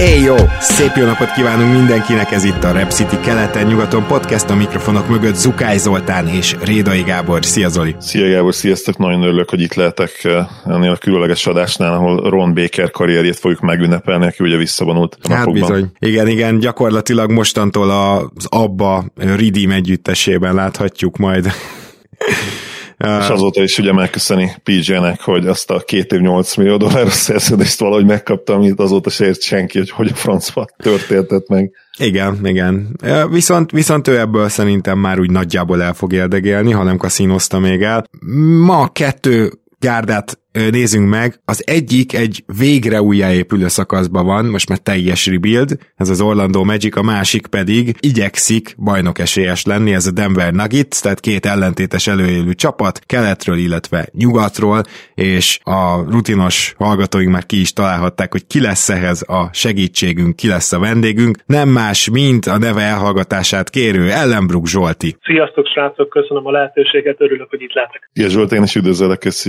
Éj jó! Szép jó napot kívánunk mindenkinek, ez itt a Rep City keleten-nyugaton podcast, a mikrofonok mögött Zukály Zoltán és Rédai Gábor. Szia Zoli! Szia Gábor, sziasztok! Nagyon örülök, hogy itt lehetek eh, ennél a különleges adásnál, ahol Ron Baker karrierjét fogjuk megünnepelni, aki ugye visszavonult a Hát bizony. Igen, igen, gyakorlatilag mostantól az Abba Ridim együttesében láthatjuk majd és azóta is ugye megköszöni PJ-nek, hogy azt a két év 8 millió dolláros szerződést valahogy megkapta, amit azóta se ért senki, hogy hogy a francba történtett meg. Igen, igen. Viszont, viszont ő ebből szerintem már úgy nagyjából el fog érdegélni, ha nem kaszínozta még el. Ma kettő gárdát nézzünk meg, az egyik egy végre újjáépülő szakaszban van, most már teljes rebuild, ez az Orlando Magic, a másik pedig igyekszik bajnok esélyes lenni, ez a Denver Nuggets, tehát két ellentétes előélő csapat, keletről, illetve nyugatról, és a rutinos hallgatóink már ki is találhatták, hogy ki lesz ehhez a segítségünk, ki lesz a vendégünk, nem más, mint a neve elhallgatását kérő Ellenbrook Zsolti. Sziasztok srácok, köszönöm a lehetőséget, örülök, hogy itt lehetek. Igen, Zsolt, én is üdvözöllek, köszönjük.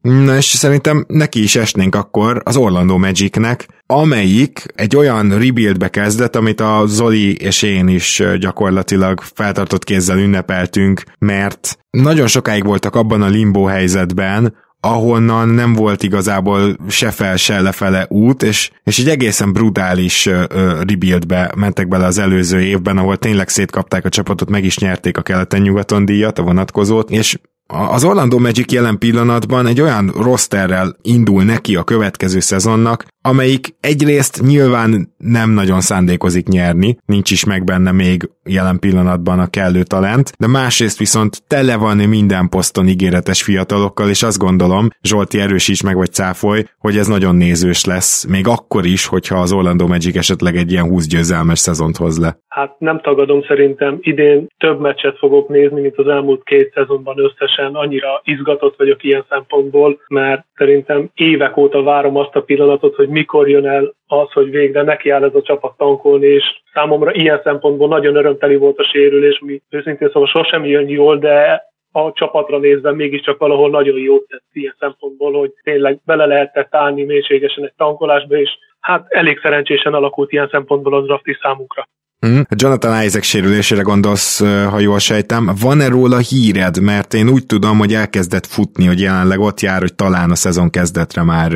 Na, és szerintem neki is esnénk akkor az Orlando Magicnek, amelyik egy olyan rebuildbe kezdett, amit a Zoli és én is gyakorlatilag feltartott kézzel ünnepeltünk, mert nagyon sokáig voltak abban a limbo helyzetben, ahonnan nem volt igazából se fel, se lefele út, és, és egy egészen brutális uh, rebuildbe mentek bele az előző évben, ahol tényleg szétkapták a csapatot, meg is nyerték a keleten-nyugaton díjat, a vonatkozót, és az Orlando Magic jelen pillanatban egy olyan rosterrel indul neki a következő szezonnak, amelyik egyrészt nyilván nem nagyon szándékozik nyerni, nincs is meg benne még jelen pillanatban a kellő talent, de másrészt viszont tele van minden poszton ígéretes fiatalokkal, és azt gondolom, Zsolti erősíts meg vagy cáfoly, hogy ez nagyon nézős lesz, még akkor is, hogyha az Orlando Magic esetleg egy ilyen 20 győzelmes szezont hoz le. Hát nem tagadom szerintem, idén több meccset fogok nézni, mint az elmúlt két szezonban összesen, annyira izgatott vagyok ilyen szempontból, mert szerintem évek óta várom azt a pillanatot, hogy mikor jön el az, hogy végre nekiáll ez a csapat tankolni, és számomra ilyen szempontból nagyon örömteli volt a sérülés, mi őszintén szóval sosem jön jól, de a csapatra nézve mégiscsak valahol nagyon jót tett ilyen szempontból, hogy tényleg bele lehetett állni mélységesen egy tankolásba, és hát elég szerencsésen alakult ilyen szempontból az draft is számunkra. Mm. Jonathan Isaac sérülésére gondolsz, ha jól sejtem. Van-e róla híred? Mert én úgy tudom, hogy elkezdett futni, hogy jelenleg ott jár, hogy talán a szezon kezdetre már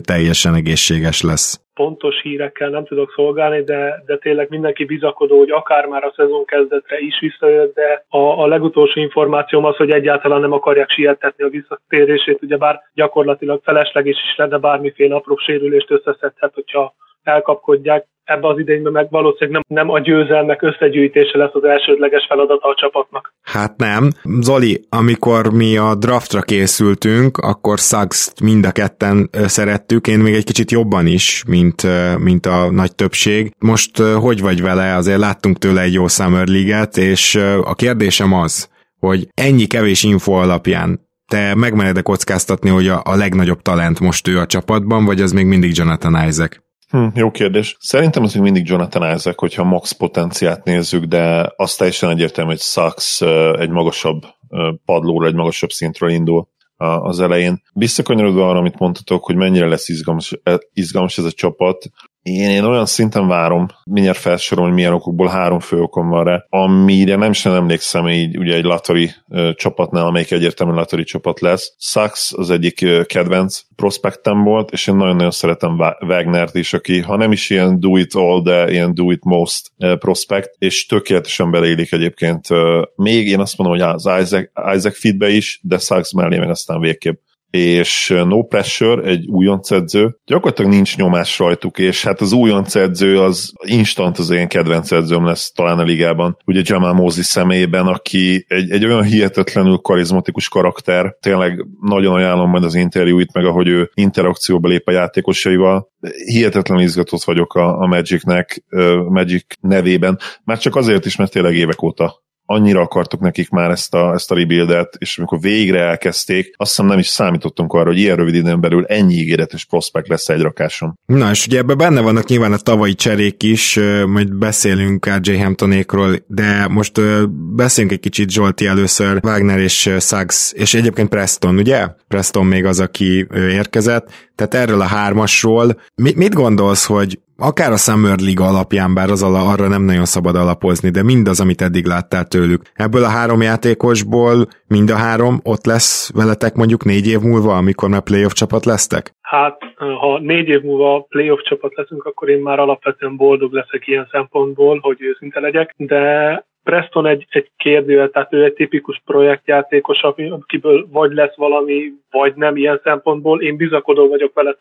teljesen egészséges lesz. Pontos hírekkel nem tudok szolgálni, de, de tényleg mindenki bizakodó, hogy akár már a szezon kezdetre is visszajött, de a, a legutolsó információm az, hogy egyáltalán nem akarják sietetni a visszatérését, ugyebár gyakorlatilag felesleges is lenne bármiféle apró sérülést összeszedhet, hogyha elkapkodják ebbe az idényben meg valószínűleg nem, nem a győzelmek összegyűjtése lesz az elsődleges feladata a csapatnak. Hát nem. Zoli, amikor mi a draftra készültünk, akkor suggs mind a ketten szerettük, én még egy kicsit jobban is, mint, mint a nagy többség. Most hogy vagy vele? Azért láttunk tőle egy jó Summer League-et, és a kérdésem az, hogy ennyi kevés info alapján te megmered kockáztatni, hogy a, a legnagyobb talent most ő a csapatban, vagy az még mindig Jonathan Isaac? Hm, jó kérdés. Szerintem az még mindig Jonathan Isaac, hogyha max potenciát nézzük, de azt teljesen egyértelmű, hogy Sachs egy magasabb padlóra, egy magasabb szintről indul az elején. Visszakanyarodva arra, amit mondtatok, hogy mennyire lesz izgalmas, izgalmas ez a csapat, én, én olyan szinten várom, mindjárt felsorolom, hogy milyen okokból három fő okom van rá, amire nem is nem emlékszem így ugye egy Latori uh, csapatnál, amelyik egyértelműen Latori csapat lesz. Sachs az egyik uh, kedvenc prospektem volt, és én nagyon-nagyon szeretem Wagnert is, aki ha nem is ilyen do it all, de ilyen do it most uh, prospect, és tökéletesen beleélik egyébként uh, még én azt mondom, hogy az Isaac, Isaac fitbe is, de Sachs mellé meg aztán végképp és No Pressure, egy újonc edző, gyakorlatilag nincs nyomás rajtuk, és hát az újonc edző az instant az én kedvenc edzőm lesz talán a ligában, ugye Jamal Mosley személyében, aki egy, egy olyan hihetetlenül karizmatikus karakter, tényleg nagyon ajánlom majd az interjúit, meg ahogy ő interakcióba lép a játékosaival, hihetetlenül izgatott vagyok a, a Magicnek, Magic nevében, már csak azért is, mert tényleg évek óta annyira akartuk nekik már ezt a, ezt a rebuildet, és amikor végre elkezdték, azt hiszem nem is számítottunk arra, hogy ilyen rövid időn belül ennyi ígéretes prospekt lesz egy rakáson. Na, és ugye ebben benne vannak nyilván a tavalyi cserék is, majd beszélünk RJ Hamptonékról, de most beszéljünk egy kicsit Zsolti először, Wagner és Suggs, és egyébként Preston, ugye? Preston még az, aki érkezett, tehát erről a hármasról mit, mit gondolsz, hogy akár a Summer League alapján, bár az ala, arra nem nagyon szabad alapozni, de mindaz, amit eddig láttál tőlük. Ebből a három játékosból mind a három ott lesz veletek mondjuk négy év múlva, amikor már playoff csapat lesztek? Hát, ha négy év múlva playoff csapat leszünk, akkor én már alapvetően boldog leszek ilyen szempontból, hogy őszinte legyek, de Preston egy, egy kérdő, tehát ő egy tipikus projektjátékos, akiből vagy lesz valami, vagy nem ilyen szempontból. Én bizakodó vagyok vele,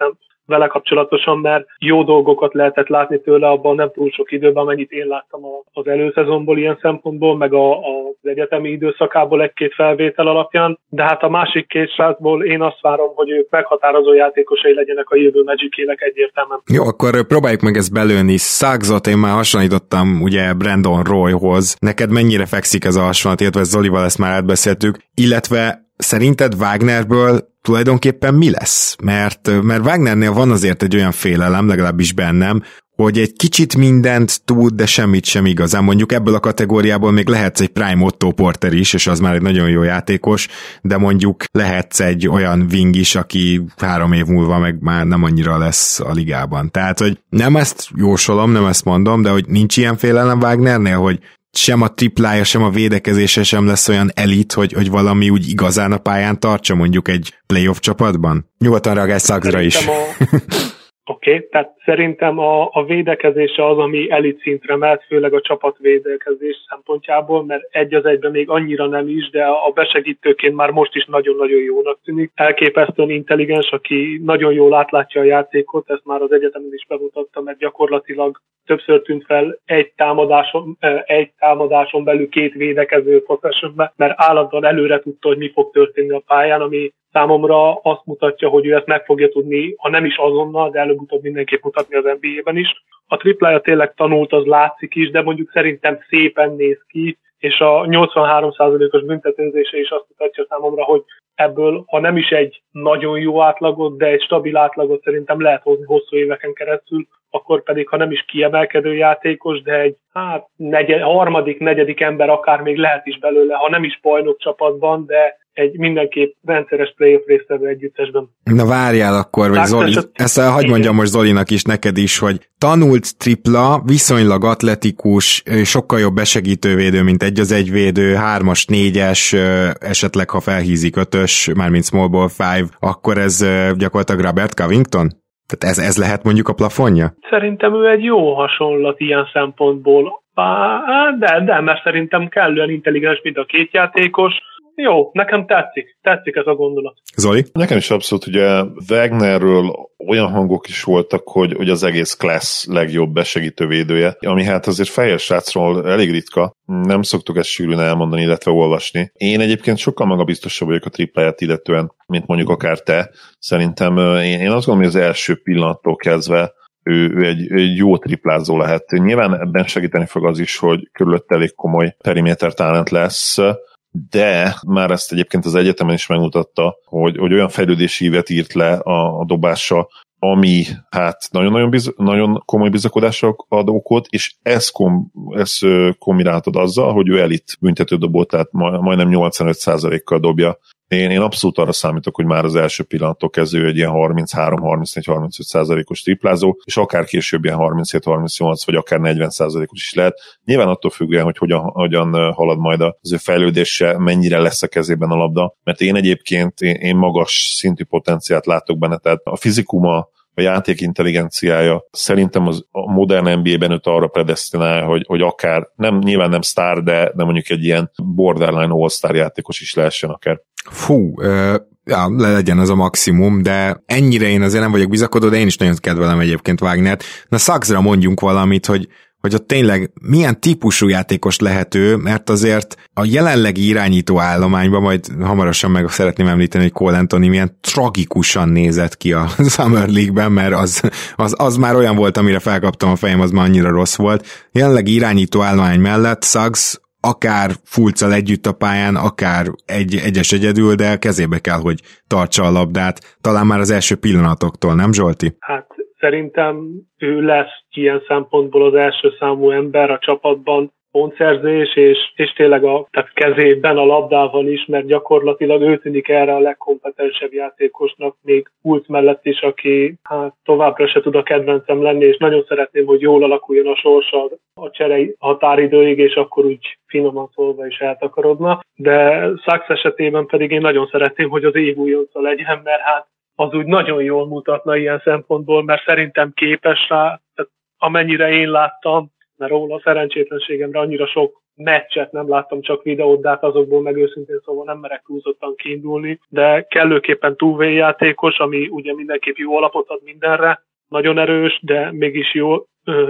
vele kapcsolatosan, mert jó dolgokat lehetett látni tőle abban nem túl sok időben, amennyit én láttam az előszezonból ilyen szempontból, meg a, az egyetemi időszakából egy-két felvétel alapján. De hát a másik két srácból én azt várom, hogy ők meghatározó játékosai legyenek a jövő magic egyértelműen. Jó, akkor próbáljuk meg ezt belőni. Szágzat én már hasonlítottam ugye Brandon Royhoz. Neked mennyire fekszik ez a hasonlat, illetve Zolival ezt már átbeszéltük, illetve szerinted Wagnerből tulajdonképpen mi lesz? Mert, mert Wagnernél van azért egy olyan félelem, legalábbis bennem, hogy egy kicsit mindent tud, de semmit sem igazán. Mondjuk ebből a kategóriából még lehetsz egy Prime Otto Porter is, és az már egy nagyon jó játékos, de mondjuk lehetsz egy olyan wing is, aki három év múlva meg már nem annyira lesz a ligában. Tehát, hogy nem ezt jósolom, nem ezt mondom, de hogy nincs ilyen félelem Wagnernél, hogy sem a triplája, sem a védekezése sem lesz olyan elit, hogy, hogy valami úgy igazán a pályán tartsa mondjuk egy playoff csapatban? Nyugodtan reagálj Szagra is. Oké, okay, tehát szerintem a, a védekezése az, ami elit szintre mehet, főleg a csapatvédekezés szempontjából, mert egy az egyben még annyira nem is, de a besegítőként már most is nagyon-nagyon jónak tűnik. Elképesztően intelligens, aki nagyon jól átlátja a játékot, ezt már az egyetemen is bemutatta, mert gyakorlatilag többször tűnt fel egy támadáson, egy támadáson belül két védekező possessionbe, mert állandóan előre tudta, hogy mi fog történni a pályán, ami számomra azt mutatja, hogy ő ezt meg fogja tudni, ha nem is azonnal, de előbb-utóbb mindenképp mutatni az NBA-ben is. A triplája tényleg tanult, az látszik is, de mondjuk szerintem szépen néz ki, és a 83%-os büntetőzése is azt mutatja számomra, hogy ebből, ha nem is egy nagyon jó átlagot, de egy stabil átlagot szerintem lehet hozni hosszú éveken keresztül, akkor pedig, ha nem is kiemelkedő játékos, de egy hát negyed, harmadik, negyedik ember akár még lehet is belőle, ha nem is bajnok csapatban, de egy mindenképp rendszeres playoff résztvevő együttesben. Na várjál akkor, vagy Zoli, ezt hagyd mondjam most Zolinak is neked is, hogy tanult tripla, viszonylag atletikus, sokkal jobb besegítővédő, mint egy az egy védő, hármas, négyes, esetleg ha felhízik ötös, mármint small ball five, akkor ez gyakorlatilag Robert Covington? Tehát ez, ez lehet mondjuk a plafonja? Szerintem ő egy jó hasonlat ilyen szempontból. De, de, mert szerintem kellően intelligens, mint a két játékos, jó, nekem tetszik, tetszik ez a gondolat. Zoli? Nekem is abszolút, ugye Wagnerről olyan hangok is voltak, hogy, hogy az egész class legjobb besegítő védője, ami hát azért fejes srácról elég ritka, nem szoktuk ezt sűrűn elmondani, illetve olvasni. Én egyébként sokkal magabiztosabb vagyok a tripláját illetően, mint mondjuk akár te. Szerintem én, én azt gondolom, hogy az első pillanattól kezdve ő, ő egy, egy jó triplázó lehet. Nyilván ebben segíteni fog az is, hogy körülött elég komoly periméter talent lesz, de már ezt egyébként az egyetemen is megmutatta, hogy, hogy olyan fejlődési ívet írt le a, a dobása, ami hát nagyon-nagyon biz, nagyon komoly bizakodásra ad okot, és ez, kom, ez kombináltad azzal, hogy ő elit büntetődobó, tehát majdnem 85%-kal dobja én, én abszolút arra számítok, hogy már az első pillanattól kezdő egy ilyen 33-34-35 százalékos triplázó, és akár később ilyen 37-38 vagy akár 40 százalékos is lehet. Nyilván attól függően, hogy hogyan, hogyan halad majd az ő fejlődése, mennyire lesz a kezében a labda, mert én egyébként én, én magas szintű potenciált látok benne, tehát a fizikuma, a játék intelligenciája szerintem az, a modern NBA-ben őt arra predestinál, hogy, hogy akár, nem, nyilván nem sztár, de, de mondjuk egy ilyen borderline all-star játékos is lehessen akár. Fú, ö, ja, legyen ez a maximum, de ennyire én azért nem vagyok bizakodó, de én is nagyon kedvelem egyébként Wagnert. Na Szaxra mondjunk valamit, hogy hogy ott tényleg milyen típusú játékos lehető, mert azért a jelenlegi irányító állományban, majd hamarosan meg szeretném említeni, hogy Cole Anthony milyen tragikusan nézett ki a Summer League-ben, mert az, az, az már olyan volt, amire felkaptam a fejem, az már annyira rossz volt. Jelenlegi irányító állomány mellett Suggs akár fulccal együtt a pályán, akár egy, egyes egyedül, de kezébe kell, hogy tartsa a labdát, talán már az első pillanatoktól, nem Zsolti? Hát szerintem ő lesz ilyen szempontból az első számú ember a csapatban, pontszerzés, és, és tényleg a tehát kezében a labdával is, mert gyakorlatilag ő tűnik erre a legkompetensebb játékosnak, még Pult mellett is, aki hát továbbra se tud a kedvencem lenni, és nagyon szeretném, hogy jól alakuljon a sorsa a cserei határidőig, és akkor úgy finoman szólva is eltakarodna. De Sachs esetében pedig én nagyon szeretném, hogy az év újonca legyen, mert hát az úgy nagyon jól mutatna ilyen szempontból, mert szerintem képes rá, tehát amennyire én láttam, mert róla a szerencsétlenségemre annyira sok meccset nem láttam, csak videót, de hát azokból meg őszintén szóval nem merek túlzottan kiindulni, de kellőképpen játékos, ami ugye mindenképp jó alapot ad mindenre, nagyon erős, de mégis jó,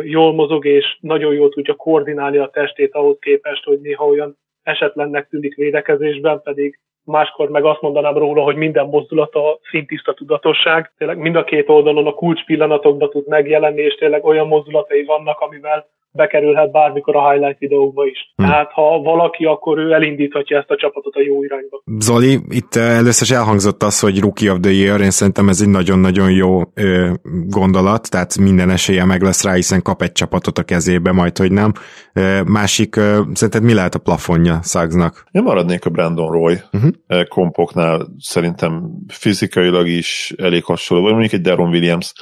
jól mozog, és nagyon jól tudja koordinálni a testét ahhoz képest, hogy néha olyan esetlennek tűnik védekezésben, pedig máskor meg azt mondanám róla, hogy minden mozdulata szintiszta tudatosság. Tényleg mind a két oldalon a kulcs pillanatokban tud megjelenni, és tényleg olyan mozdulatai vannak, amivel bekerülhet bármikor a highlight videókba is. Hmm. Tehát ha valaki, akkor ő elindíthatja ezt a csapatot a jó irányba. Zoli, itt eh, először is elhangzott az, hogy Rookie of the Year, én szerintem ez egy nagyon-nagyon jó ö, gondolat, tehát minden esélye meg lesz rá, hiszen kap egy csapatot a kezébe, majd hogy nem. Ö, másik, ö, szerinted mi lehet a plafonja Suggsnak? Én maradnék a Brandon Roy uh-huh. kompoknál, szerintem fizikailag is elég hasonló, vagy mondjuk egy Deron Williams,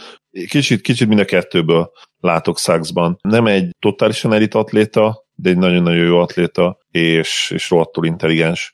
kicsit, kicsit mind a kettőből látok Sachsban. Nem egy totálisan elit atléta, de egy nagyon-nagyon jó atléta, és, és rohadtul intelligens.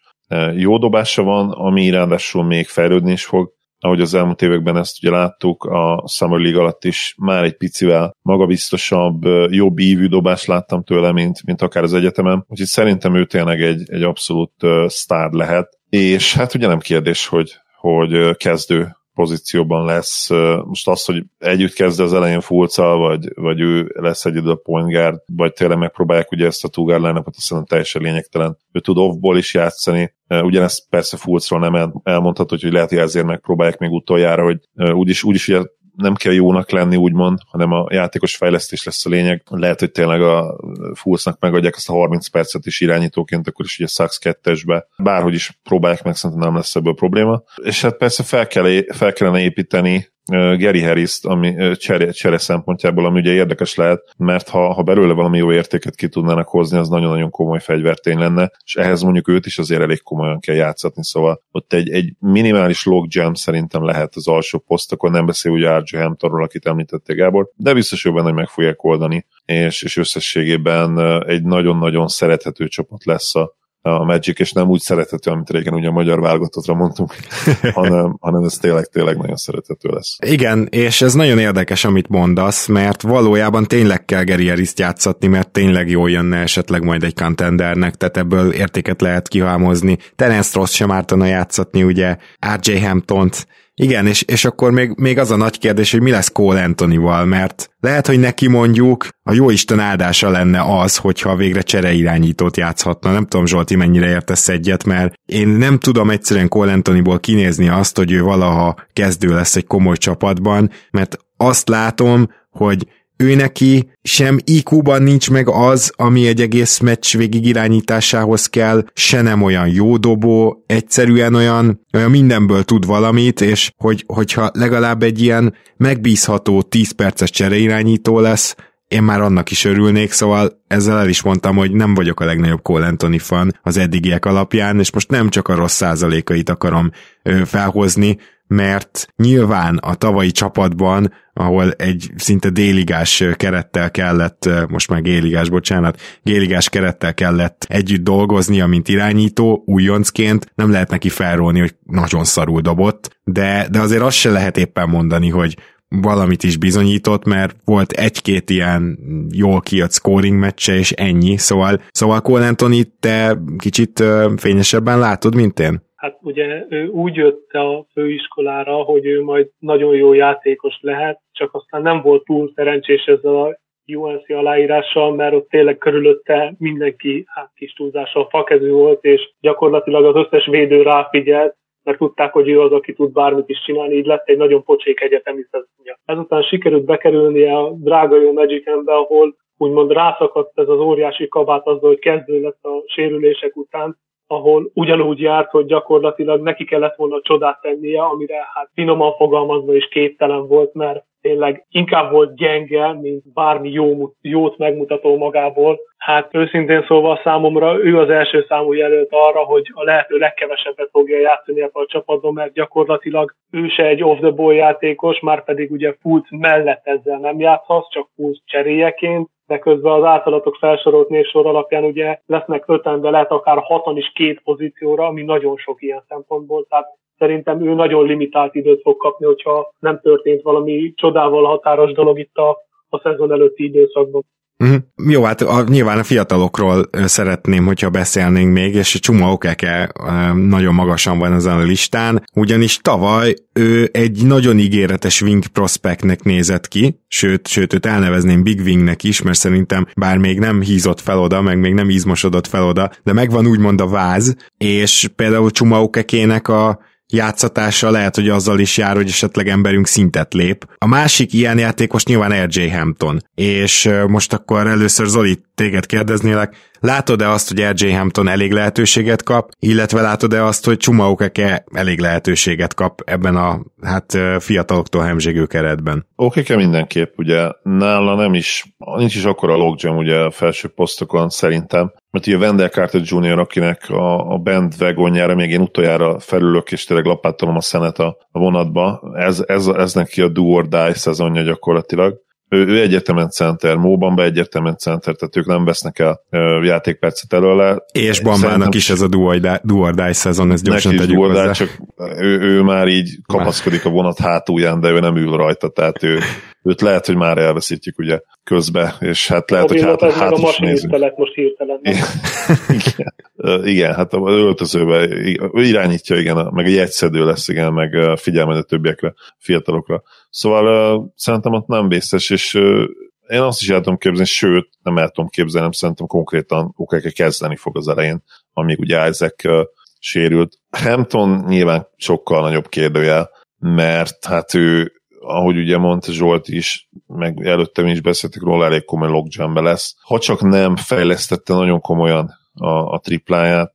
Jó dobása van, ami ráadásul még fejlődni is fog, ahogy az elmúlt években ezt ugye láttuk, a Summer League alatt is már egy picivel magabiztosabb, jobb ívű dobást láttam tőle, mint, mint akár az egyetemen. Úgyhogy szerintem ő tényleg egy, egy abszolút sztár lehet. És hát ugye nem kérdés, hogy, hogy kezdő pozícióban lesz. Most az, hogy együtt kezd az elején Fulcal, vagy, vagy ő lesz egyedül a point guard, vagy tényleg megpróbálják ugye ezt a two guard line azt szerintem teljesen lényegtelen. Ő tud off is játszani, ugyanezt persze Fulcról nem elmondható, hogy lehet, hogy ezért megpróbálják még utoljára, hogy úgyis, úgyis ugye nem kell jónak lenni, úgymond, hanem a játékos fejlesztés lesz a lényeg. Lehet, hogy tényleg a Fulsznak megadják azt a 30 percet is irányítóként, akkor is ugye Saks 2-esbe. Bárhogy is próbálják meg, szerintem nem lesz ebből probléma. És hát persze fel, kell, fel kellene építeni Gary harris ami csere, csere szempontjából, ami ugye érdekes lehet, mert ha, ha belőle valami jó értéket ki tudnának hozni, az nagyon-nagyon komoly fegyvertény lenne, és ehhez mondjuk őt is azért elég komolyan kell játszatni, szóval ott egy, egy minimális log jam szerintem lehet az alsó posztokon, nem beszél ugye RJ Hamptonról, akit említette Gábor, de biztos benne, hogy meg fogják oldani, és, és összességében egy nagyon-nagyon szerethető csapat lesz a, a Magic, és nem úgy szerethető, amit régen ugye a magyar válogatottra mondtunk, hanem, hanem ez tényleg, tényleg nagyon szerethető lesz. Igen, és ez nagyon érdekes, amit mondasz, mert valójában tényleg kell harris játszatni, mert tényleg jól jönne esetleg majd egy contendernek, tehát ebből értéket lehet kihalmozni. Terence Ross sem ártana játszatni, ugye RJ Hamptont, igen, és, és akkor még, még az a nagy kérdés, hogy mi lesz Cole Anthony-val, mert lehet, hogy neki mondjuk a jó Isten áldása lenne az, hogyha végre csereirányítót játszhatna. Nem tudom, Zsolti, mennyire értesz egyet, mert én nem tudom egyszerűen Cole Anthony-ból kinézni azt, hogy ő valaha kezdő lesz egy komoly csapatban, mert azt látom, hogy ő neki sem IQ-ban nincs meg az, ami egy egész meccs végig irányításához kell, se nem olyan jó dobó, egyszerűen olyan, olyan mindenből tud valamit, és hogy, hogyha legalább egy ilyen megbízható 10 perces csereirányító lesz, én már annak is örülnék, szóval ezzel el is mondtam, hogy nem vagyok a legnagyobb Cole Anthony fan az eddigiek alapján, és most nem csak a rossz százalékait akarom ö, felhozni, mert nyilván a tavalyi csapatban, ahol egy szinte déligás kerettel kellett, most már géligás, bocsánat, géligás kerettel kellett együtt dolgozni, mint irányító, újoncként, nem lehet neki felrólni, hogy nagyon szarul dobott, de, de azért azt se lehet éppen mondani, hogy valamit is bizonyított, mert volt egy-két ilyen jól kijött scoring meccse, és ennyi, szóval, szóval Cole Anthony, te kicsit fényesebben látod, mint én? Hát ugye ő úgy jött a főiskolára, hogy ő majd nagyon jó játékos lehet, csak aztán nem volt túl szerencsés ezzel a UNC aláírással, mert ott tényleg körülötte mindenki hát kis túlzással fakező volt, és gyakorlatilag az összes védő ráfigyelt, mert tudták, hogy ő az, aki tud bármit is csinálni, így lett egy nagyon pocsék egyetemi szezonja. Ezután sikerült bekerülni a drága jó Magic ahol úgymond rászakadt ez az óriási kabát azzal, hogy kezdő lett a sérülések után, ahol ugyanúgy járt, hogy gyakorlatilag neki kellett volna csodát tennie, amire hát finoman fogalmazva is képtelen volt, mert tényleg inkább volt gyenge, mint bármi jó, jót megmutató magából. Hát őszintén szólva számomra ő az első számú jelölt arra, hogy a lehető legkevesebbet fogja játszani ebben a csapatban, mert gyakorlatilag ő se egy off-the-ball játékos, már pedig ugye Fultz mellett ezzel nem játszhatsz, csak Fultz cseréjeként, de közben az általatok felsorolt névsor alapján ugye lesznek öten, de lehet akár hatan is két pozícióra, ami nagyon sok ilyen szempontból. Tehát szerintem ő nagyon limitált időt fog kapni, hogyha nem történt valami csodával határos dolog itt a, a szezon előtti időszakban. Uh-huh. Jó, hát a, nyilván a fiatalokról szeretném, hogyha beszélnénk még, és Csuma Okeke nagyon magasan van ezen a listán, ugyanis tavaly ő egy nagyon ígéretes wing prospectnek nézett ki, sőt, sőt őt elnevezném Big Wingnek is, mert szerintem bár még nem hízott fel oda, meg még nem izmosodott fel oda, de megvan úgymond a váz, és például Csuma Okekének a játszatása lehet, hogy azzal is jár, hogy esetleg emberünk szintet lép. A másik ilyen játékos nyilván RJ Hampton, és most akkor először Zoli, téged kérdeznélek, látod-e azt, hogy RJ Hampton elég lehetőséget kap, illetve látod-e azt, hogy Csumaukeke elég lehetőséget kap ebben a hát fiataloktól hemzségő keretben? Oké, mindenképp, ugye nála nem is, nincs is akkora logjam ugye felső posztokon szerintem, mert ugye Wendell Carter Jr., akinek a, a bandwagonjára még én utoljára felülök, és tényleg lapátolom a szenet a, a vonatba, ez, ez, ez neki a do or die szezonja gyakorlatilag ő, ő egyetemen center, Móban be egyetemen center, tehát ők nem vesznek el játékpercet előle. És Bambának is ez a die szezon, ez gyorsan tegyük hozzá. csak ő, ő, már így kapaszkodik a vonat hátulján, de ő nem ül rajta, tehát ő, őt lehet, hogy már elveszítjük ugye közbe, és hát lehet, a hogy hát, hát is nézünk. most hirtelen. igen. igen, hát a öltözőbe irányítja, igen, meg egy egyszedő lesz, igen, meg figyelmed a többiekre, fiatalokra. Szóval uh, szerintem ott nem vészes, és uh, én azt is el tudom képzelni, sőt, nem el tudom képzelni, szerintem konkrétan Ukeke kezdeni fog az elején, amíg ugye Isaac uh, sérült. Hampton nyilván sokkal nagyobb kérdőjel, mert hát ő ahogy ugye mondta Zsolt is, meg előttem is beszéltek róla, elég komoly logjambe lesz. Ha csak nem fejlesztette nagyon komolyan a, a tripláját,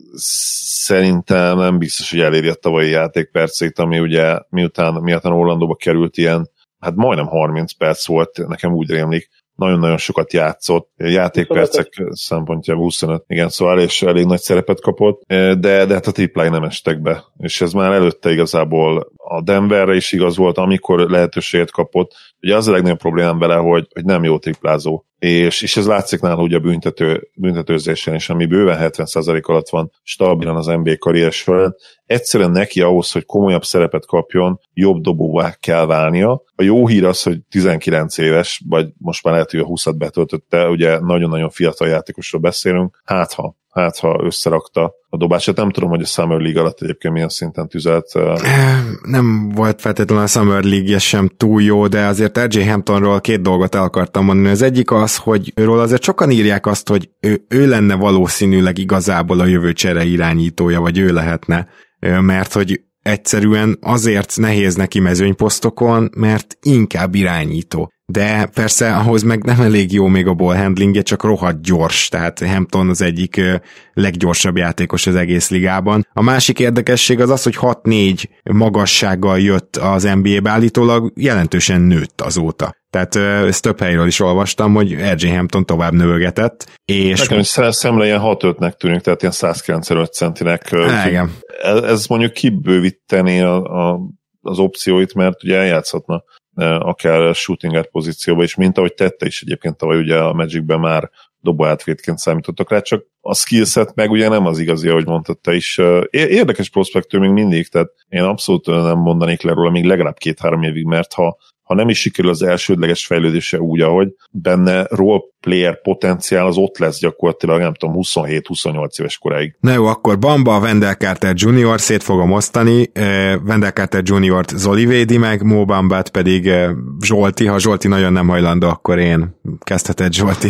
szerintem nem biztos, hogy eléri a tavalyi játékpercét, ami ugye miután, miután Orlandóba került ilyen, hát majdnem 30 perc volt, nekem úgy rémlik, nagyon-nagyon sokat játszott, játékpercek 25. szempontjából 25, igen, szóval és elég nagy szerepet kapott, de, de hát a triplái nem estek be, és ez már előtte igazából a Denverre is igaz volt, amikor lehetőséget kapott. Ugye az a legnagyobb problémám vele, hogy, hogy nem jó triplázó. És, és ez látszik nála ugye a büntető, büntetőzésen is, ami bőven 70% alatt van stabilan az NBA karrier során. Egyszerűen neki ahhoz, hogy komolyabb szerepet kapjon, jobb dobóvá kell válnia. A jó hír az, hogy 19 éves, vagy most már lehet, hogy a 20-at betöltötte, ugye nagyon-nagyon fiatal játékosról beszélünk. Hát ha hát ha összerakta a dobását. Nem tudom, hogy a Summer League alatt egyébként milyen szinten tüzelt. Nem volt feltétlenül a Summer league sem túl jó, de azért RJ Hamptonról két dolgot el akartam mondani. Az egyik az, hogy őről azért sokan írják azt, hogy ő, ő lenne valószínűleg igazából a jövő csere irányítója, vagy ő lehetne, mert hogy egyszerűen azért nehéz neki mezőnyposztokon, mert inkább irányító de persze ahhoz meg nem elég jó még a ball handlingje, csak rohadt gyors, tehát Hampton az egyik leggyorsabb játékos az egész ligában. A másik érdekesség az az, hogy 6-4 magassággal jött az NBA-be állítólag, jelentősen nőtt azóta. Tehát ezt több helyről is olvastam, hogy RJ Hampton tovább növegetett. És... Nekem is szemle ilyen 6-5-nek tűnik, tehát ilyen 195 centinek. Igen. Ez mondjuk kibővíteni a, a, az opcióit, mert ugye eljátszhatna akár shooting pozícióba is, mint ahogy tette is egyébként tavaly ugye a Magicben már dobó átvétként számítottak rá, csak a skillset meg ugye nem az igazi, ahogy mondtad te is. Érdekes prospektő még mindig, tehát én abszolút nem mondanék le róla még legalább két-három évig, mert ha ha nem is sikerül az elsődleges fejlődése úgy, ahogy benne role player potenciál az ott lesz gyakorlatilag, nem tudom, 27-28 éves koráig. Na jó, akkor Bamba, Wendell Carter Jr. szét fogom osztani, Wendell Carter Jr.-t Zoli védi meg, Mo Bambát pedig Zsolti, ha Zsolti nagyon nem hajlandó, akkor én kezdheted Zsolti.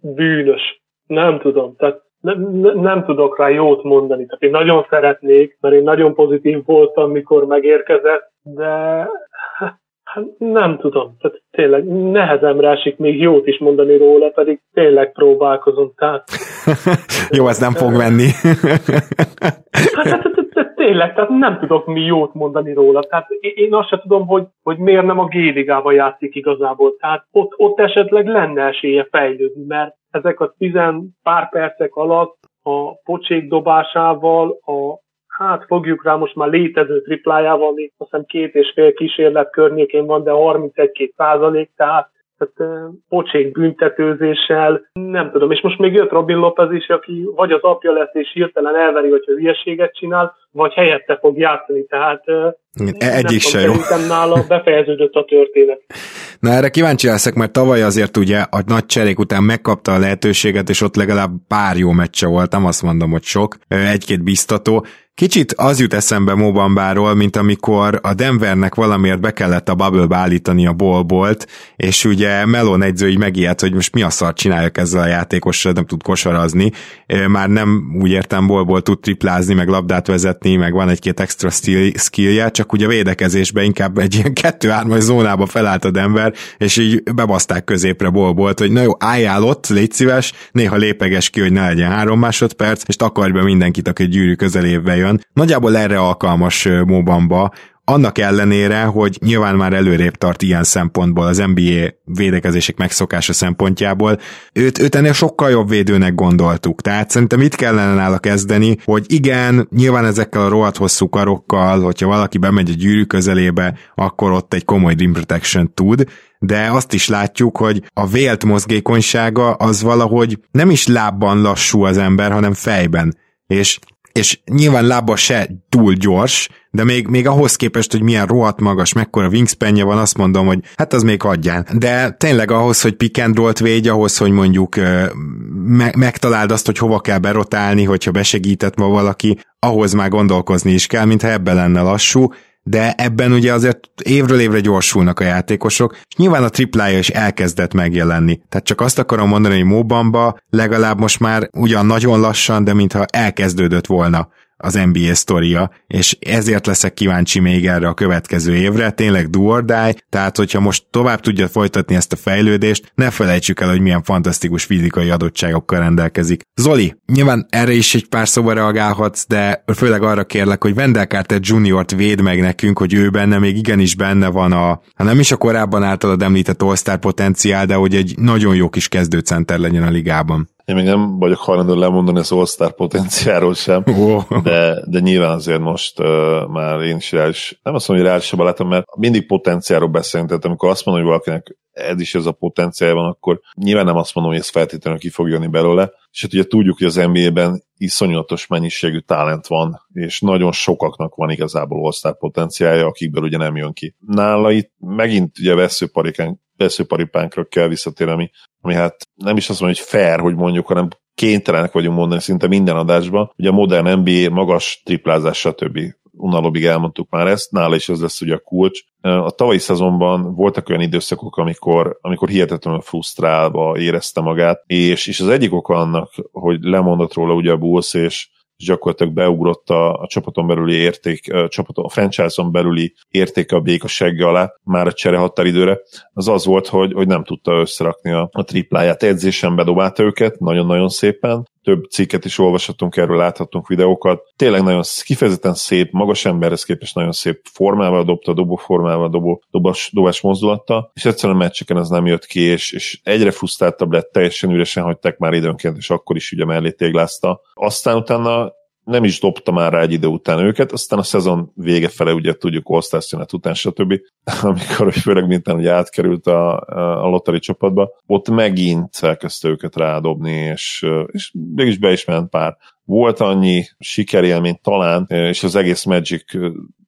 Bűnös. Nem tudom. Tehát nem, nem tudok rá jót mondani. Tehát én nagyon szeretnék, mert én nagyon pozitív voltam, mikor megérkezett, de Hát nem tudom. Tehát tényleg nehezemre esik még jót is mondani róla, pedig tényleg próbálkozom. Tehát, Jó, ez nem fog menni. hát, hát, hát, hát, tényleg, tehát nem tudok mi jót mondani róla. Tehát én azt sem tudom, hogy, hogy miért nem a G-ligába játszik igazából. Tehát ott, ott esetleg lenne esélye fejlődni, mert ezek a tizen pár percek alatt a pocsék dobásával, a hát fogjuk rá most már létező triplájával, még azt hiszem két és fél kísérlet környékén van, de 31-2 százalék, tehát tehát pocsék büntetőzéssel, nem tudom, és most még jött Robin Lopez is, aki vagy az apja lesz és hirtelen elveri, hogyha hülyeséget csinál, vagy helyette fog játszani, tehát egyik se jó. Szerintem nála befejeződött a történet. Na erre kíváncsi leszek, mert tavaly azért ugye a nagy cserék után megkapta a lehetőséget, és ott legalább pár jó meccse volt, nem azt mondom, hogy sok, egy-két biztató. Kicsit az jut eszembe Mobambáról, mint amikor a Denvernek valamiért be kellett a bubble állítani a bolbolt, és ugye Melon egyző így megijedt, hogy most mi a szart csináljak ezzel a játékossal, nem tud kosarazni. Már nem úgy értem bolból tud triplázni, meg labdát vezetni, meg van egy-két extra skillje, csak ugye a védekezésben inkább egy ilyen kettő-hármas zónába felállt a Denver, és így bebaszták középre bolbolt, hogy na jó, álljál ott, légy szíves, néha lépeges ki, hogy ne legyen három másodperc, és takarj be mindenkit, aki gyűrű közelébe jön jön. Nagyjából erre alkalmas Mobamba, annak ellenére, hogy nyilván már előrébb tart ilyen szempontból az NBA védekezések megszokása szempontjából, őt, őt ennél sokkal jobb védőnek gondoltuk. Tehát szerintem itt kellene nála kezdeni, hogy igen, nyilván ezekkel a rohadt hosszú karokkal, hogyha valaki bemegy a gyűrű közelébe, akkor ott egy komoly rim protection tud, de azt is látjuk, hogy a vélt mozgékonysága az valahogy nem is lábban lassú az ember, hanem fejben. És és nyilván lába se túl gyors, de még, még ahhoz képest, hogy milyen rohadt magas, mekkora wingspanje van, azt mondom, hogy hát az még hagyján. De tényleg ahhoz, hogy pick and roll védj, ahhoz, hogy mondjuk me- megtaláld azt, hogy hova kell berotálni, hogyha besegített ma valaki, ahhoz már gondolkozni is kell, mintha ebben lenne lassú, de ebben ugye azért évről évre gyorsulnak a játékosok, és nyilván a triplája is elkezdett megjelenni. Tehát csak azt akarom mondani, hogy Mobamba legalább most már ugyan nagyon lassan, de mintha elkezdődött volna az NBA sztoria, és ezért leszek kíváncsi még erre a következő évre, tényleg do tehát hogyha most tovább tudja folytatni ezt a fejlődést, ne felejtsük el, hogy milyen fantasztikus fizikai adottságokkal rendelkezik. Zoli, nyilván erre is egy pár szóba reagálhatsz, de főleg arra kérlek, hogy Wendell Carter Jr.-t véd meg nekünk, hogy ő benne még igenis benne van a, ha nem is a korábban általad említett all potenciál, de hogy egy nagyon jó kis kezdőcenter legyen a ligában. Én még nem vagyok hajlandó lemondani az All-Star potenciáról sem, de, de nyilván azért most uh, már én is reális, nem azt mondom, hogy reálisabban látom, mert mindig potenciáról beszélünk, tehát amikor azt mondom, hogy valakinek ez is ez a potenciál van, akkor nyilván nem azt mondom, hogy ez feltétlenül ki fog jönni belőle, és hát ugye tudjuk, hogy az NBA-ben iszonyatos mennyiségű talent van, és nagyon sokaknak van igazából all potenciálja, akikből ugye nem jön ki. Nála itt megint ugye veszőparikán veszőparipánkra kell visszatérni, ami, ami hát nem is azt mondom, hogy fair, hogy mondjuk, hanem kénytelenek vagyunk mondani szinte minden adásban, hogy a modern NBA magas triplázás, stb. Unalobig elmondtuk már ezt, nála is ez lesz ugye a kulcs. A tavalyi szezonban voltak olyan időszakok, amikor, amikor hihetetlenül frusztrálva érezte magát, és, és az egyik oka annak, hogy lemondott róla ugye a Bulls, és és gyakorlatilag beugrott a, a csapaton belüli érték, a, csapaton, a franchise-on belüli értéke a béka alá, már a csere határidőre, az az volt, hogy, hogy nem tudta összerakni a, a tripláját. Edzésen bedobálta őket, nagyon-nagyon szépen, több cikket is olvashatunk erről, láthatunk videókat. Tényleg nagyon kifejezetten szép, magas emberhez képest nagyon szép formával dobta, dobó formával, dobó, dobás, dobás mozdulatta, és egyszerűen a meccseken ez nem jött ki, és, és egyre frusztráltabb lett, teljesen üresen hagyták már időnként, és akkor is ugye mellé téglázta. Aztán utána nem is dobta már rá egy idő után őket, aztán a szezon vége fele ugye tudjuk all után, stb. amikor főleg minden hogy átkerült a, a lottery csapatba, ott megint elkezdte őket rádobni, és, és mégis be is ment pár. Volt annyi sikerélmény talán, és az egész Magic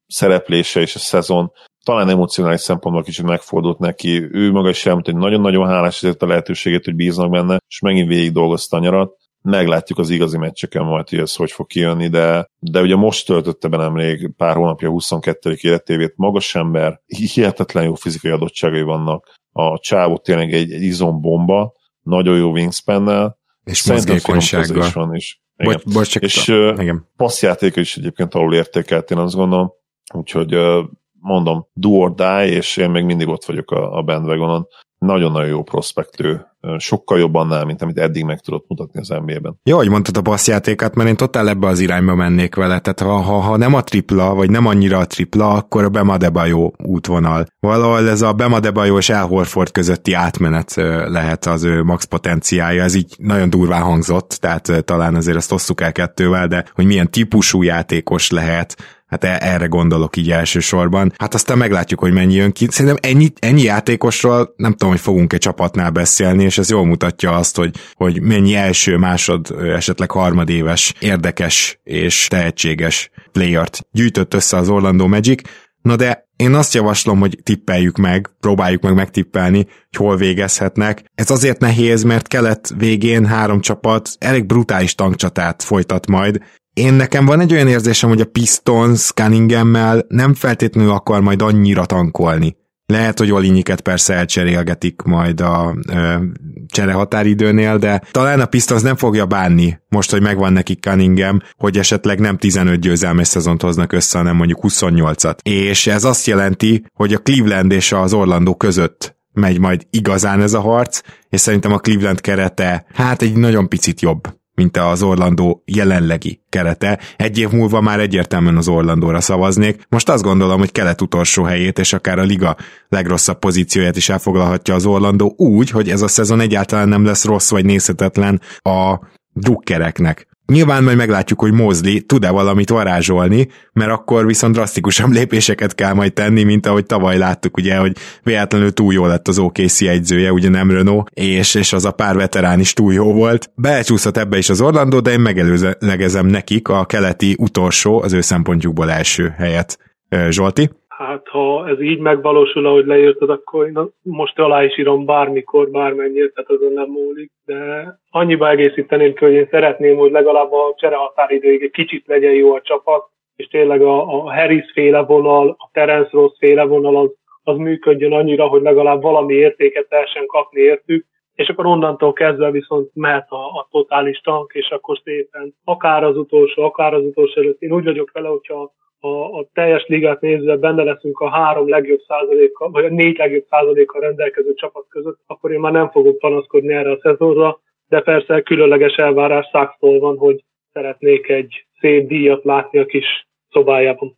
szereplése és a szezon talán emocionális szempontból kicsit megfordult neki. Ő maga is elmondta, hogy nagyon-nagyon hálás ezért a lehetőséget, hogy bíznak benne, és megint végig dolgozta a nyarat meglátjuk az igazi meccseken majd, hogy ez hogy fog kijönni, de, de ugye most töltötte be nemrég pár hónapja 22. életévét, magas ember, hihetetlen jó fizikai adottságai vannak, a csávó tényleg egy, egy izombomba, nagyon jó wingspan és mozgékonysággal. Is van, és, igen. Bocs, és uh, passzjátéka is egyébként alul értékelt, én azt gondolom, úgyhogy uh, mondom, do or die, és én még mindig ott vagyok a, a bandwagonon. Nagyon-nagyon jó prospektő sokkal jobb annál, mint amit eddig meg tudott mutatni az NBA-ben. Jó, hogy mondtad a passzjátékát, mert én totál ebbe az irányba mennék vele, tehát ha, ha, ha nem a tripla, vagy nem annyira a tripla, akkor a Bemadebajo útvonal. Valahol ez a Bemadebajo és El Horford közötti átmenet lehet az ő max potenciája, ez így nagyon durván hangzott, tehát talán azért ezt osszuk el kettővel, de hogy milyen típusú játékos lehet, Hát e- erre gondolok így elsősorban. Hát aztán meglátjuk, hogy mennyi jön ki. Szerintem ennyi, ennyi játékosról nem tudom, hogy fogunk egy csapatnál beszélni, és ez jól mutatja azt, hogy, hogy mennyi első, másod, esetleg harmadéves, érdekes és tehetséges playert gyűjtött össze az Orlando Magic. Na de én azt javaslom, hogy tippeljük meg, próbáljuk meg megtippelni, hogy hol végezhetnek. Ez azért nehéz, mert kelet végén három csapat elég brutális tankcsatát folytat majd, én nekem van egy olyan érzésem, hogy a Pistons Cunningham-mel nem feltétlenül akar majd annyira tankolni. Lehet, hogy Olinyiket persze elcserélgetik majd a ö, csere határidőnél, de talán a Pistons nem fogja bánni, most, hogy megvan nekik Cunningham, hogy esetleg nem 15 győzelmes szezont hoznak össze, hanem mondjuk 28-at. És ez azt jelenti, hogy a Cleveland és az Orlando között megy majd igazán ez a harc, és szerintem a Cleveland kerete hát egy nagyon picit jobb mint az Orlandó jelenlegi kerete. Egy év múlva már egyértelműen az Orlandóra szavaznék. Most azt gondolom, hogy kelet utolsó helyét, és akár a liga legrosszabb pozícióját is elfoglalhatja az Orlandó úgy, hogy ez a szezon egyáltalán nem lesz rossz vagy nézhetetlen a drukkereknek. Nyilván majd meglátjuk, hogy Mosley tud-e valamit varázsolni, mert akkor viszont drasztikusabb lépéseket kell majd tenni, mint ahogy tavaly láttuk, ugye, hogy véletlenül túl jó lett az OKC egyzője, ugye nem Renault, és, és az a pár veterán is túl jó volt. Belecsúszott ebbe is az Orlando, de én megelőlegezem nekik a keleti utolsó, az ő szempontjukból első helyet. Zsolti? Hát ha ez így megvalósul, ahogy leírtad, akkor én most alá is írom bármikor, bármennyire, tehát azon nem múlik. De annyiba egészíteném ki, hogy én szeretném, hogy legalább a csere határidőig egy kicsit legyen jó a csapat, és tényleg a, a Harris féle vonal, a Terence Ross féle vonal az, az működjön annyira, hogy legalább valami értéket lehessen kapni értük, és akkor onnantól kezdve viszont mehet a, a totális tank, és akkor szépen akár az utolsó, akár az utolsó előtt. Én úgy vagyok vele, hogyha a, a teljes ligát nézve benne leszünk a három legjobb százalékkal, vagy a négy legjobb százalékkal rendelkező csapat között, akkor én már nem fogok panaszkodni erre a szezonra, de persze különleges elvárás Száksztól van, hogy szeretnék egy szép díjat látni a kis szobájában.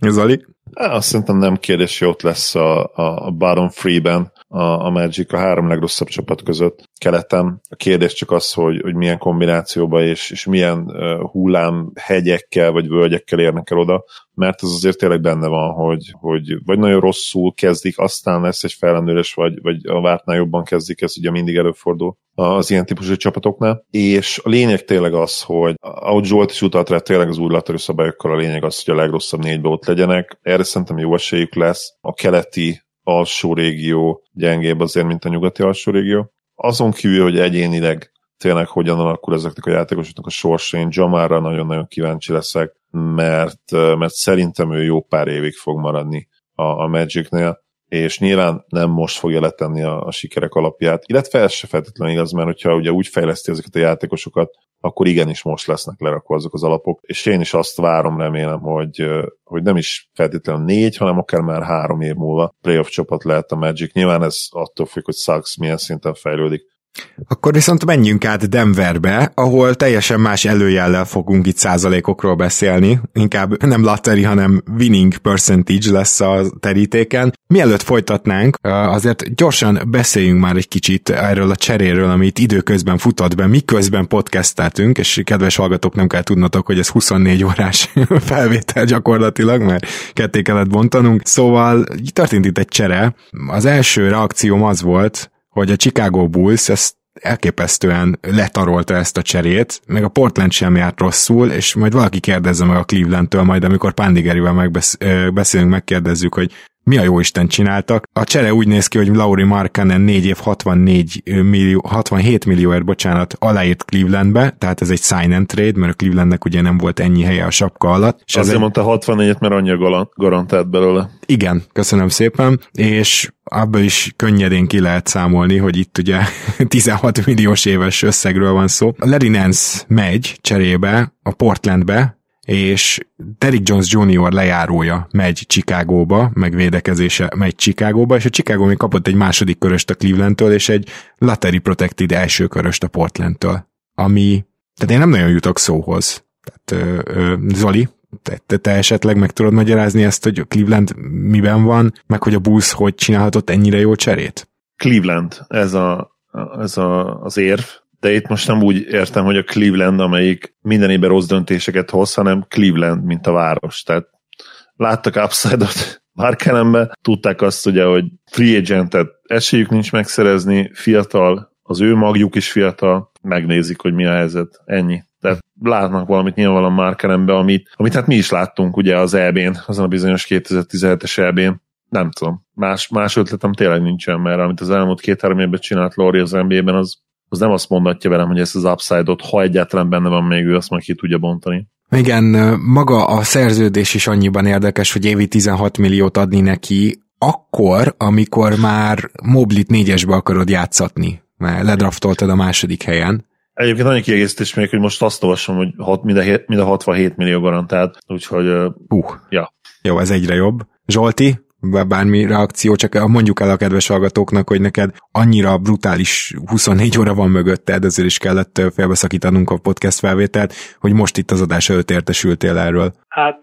Zali? Azt szerintem nem kérdés, hogy ott lesz a, a, bottom free-ben a, a Magic a három legrosszabb csapat között keleten. A kérdés csak az, hogy, hogy milyen kombinációba és, és milyen uh, hullám hegyekkel vagy völgyekkel érnek el oda, mert az azért tényleg benne van, hogy, hogy vagy nagyon rosszul kezdik, aztán lesz egy felendülés, vagy, vagy a vártnál jobban kezdik, ez ugye mindig előfordul az ilyen típusú csapatoknál. És a lényeg tényleg az, hogy ahogy Zsolt is utalt rá, tényleg az új szabályokkal a lényeg az, hogy a legrosszabb négybe ott legyenek. Erre szerintem jó esélyük lesz. A keleti alsó régió gyengébb azért, mint a nyugati alsó régió. Azon kívül, hogy egyénileg tényleg hogyan alakul ezeknek a játékosoknak a sorsa, én Jamára nagyon-nagyon kíváncsi leszek, mert, mert szerintem ő jó pár évig fog maradni a, a Magicnél, és nyilván nem most fogja letenni a, a sikerek alapját, illetve ez se feltétlenül igaz, mert hogyha ugye úgy fejleszti ezeket a játékosokat, akkor igenis most lesznek lerakva azok az alapok, és én is azt várom, remélem, hogy, hogy nem is feltétlenül négy, hanem akár már három év múlva playoff csapat lehet a Magic. Nyilván ez attól függ, hogy Suggs milyen szinten fejlődik. Akkor viszont menjünk át Denverbe, ahol teljesen más előjellel fogunk itt százalékokról beszélni. Inkább nem lottery, hanem winning percentage lesz a terítéken. Mielőtt folytatnánk, azért gyorsan beszéljünk már egy kicsit erről a cseréről, amit időközben futott be, miközben podcasteltünk, és kedves hallgatók, nem kell tudnotok, hogy ez 24 órás felvétel gyakorlatilag, mert ketté kellett bontanunk. Szóval történt itt egy csere. Az első reakcióm az volt, hogy a Chicago Bulls ezt elképesztően letarolta ezt a cserét, meg a Portland sem járt rosszul, és majd valaki kérdezze meg a Cleveland-től, majd amikor Pandigerivel megbeszélünk, megkérdezzük, hogy mi a jó Isten csináltak. A csere úgy néz ki, hogy Lauri Markkanen 4 év 64 millió, 67 millióért, bocsánat, aláírt Clevelandbe, tehát ez egy sign and trade, mert a Clevelandnek ugye nem volt ennyi helye a sapka alatt. És Azért egy... mondta 64-et, mert annyi garantált belőle. Igen, köszönöm szépen, és abból is könnyedén ki lehet számolni, hogy itt ugye 16 milliós éves összegről van szó. A Larry Nance megy cserébe a Portlandbe, és Derrick Jones Jr. lejárója megy Chicagóba, meg védekezése megy Chicagóba, és a Chicago még kapott egy második köröst a Clevelandtől, és egy lottery protected első köröst a Portlandtől, ami, tehát én nem nagyon jutok szóhoz. Tehát, ö, ö, Zoli, te, te, te esetleg meg tudod magyarázni ezt, hogy a Cleveland miben van, meg hogy a Bulls hogy csinálhatott ennyire jó cserét? Cleveland, ez, a, ez a, az érv, de itt most nem úgy értem, hogy a Cleveland, amelyik minden évben rossz döntéseket hoz, hanem Cleveland, mint a város. Tehát láttak upside-ot Markenembe, tudták azt ugye, hogy free agentet esélyük nincs megszerezni, fiatal, az ő magjuk is fiatal, megnézik, hogy mi a helyzet. Ennyi. Tehát látnak valamit nyilvánvalóan Markenembe, amit, amit hát mi is láttunk ugye az EB-n, azon a bizonyos 2017-es EB-n. Nem tudom. Más, más ötletem tényleg nincsen, mert amit az elmúlt két-három évben csinált Lori az NBA-ben, az az nem azt mondatja velem, hogy ezt az upside-ot, ha egyáltalán benne van még ő, azt majd ki tudja bontani. Igen, maga a szerződés is annyiban érdekes, hogy évi 16 milliót adni neki, akkor, amikor már Moblit négyesbe akarod játszatni, mert ledraftoltad a második helyen. Egyébként annyi kiegészítés még, hogy most azt olvasom, hogy hat, mind, a, mind a 67 millió garantált, úgyhogy... Uh, ja. Jó, ez egyre jobb. Zsolti, bármi reakció, csak mondjuk el a kedves hallgatóknak, hogy neked annyira brutális 24 óra van mögötted, ezért is kellett félbeszakítanunk a podcast felvételt, hogy most itt az adás előtt értesültél erről. Hát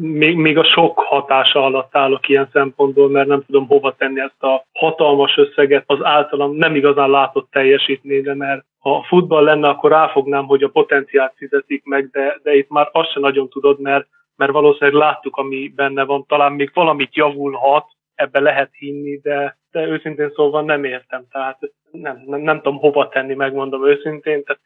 még, még a sok hatása alatt állok ilyen szempontból, mert nem tudom hova tenni ezt a hatalmas összeget az általam nem igazán látott teljesítményre, mert ha futball lenne, akkor ráfognám, hogy a potenciált fizetik meg, de, de itt már azt sem nagyon tudod, mert mert valószínűleg láttuk, ami benne van, talán még valamit javulhat, ebbe lehet hinni, de, de őszintén szólva nem értem, tehát nem, nem, nem tudom hova tenni, megmondom őszintén, tehát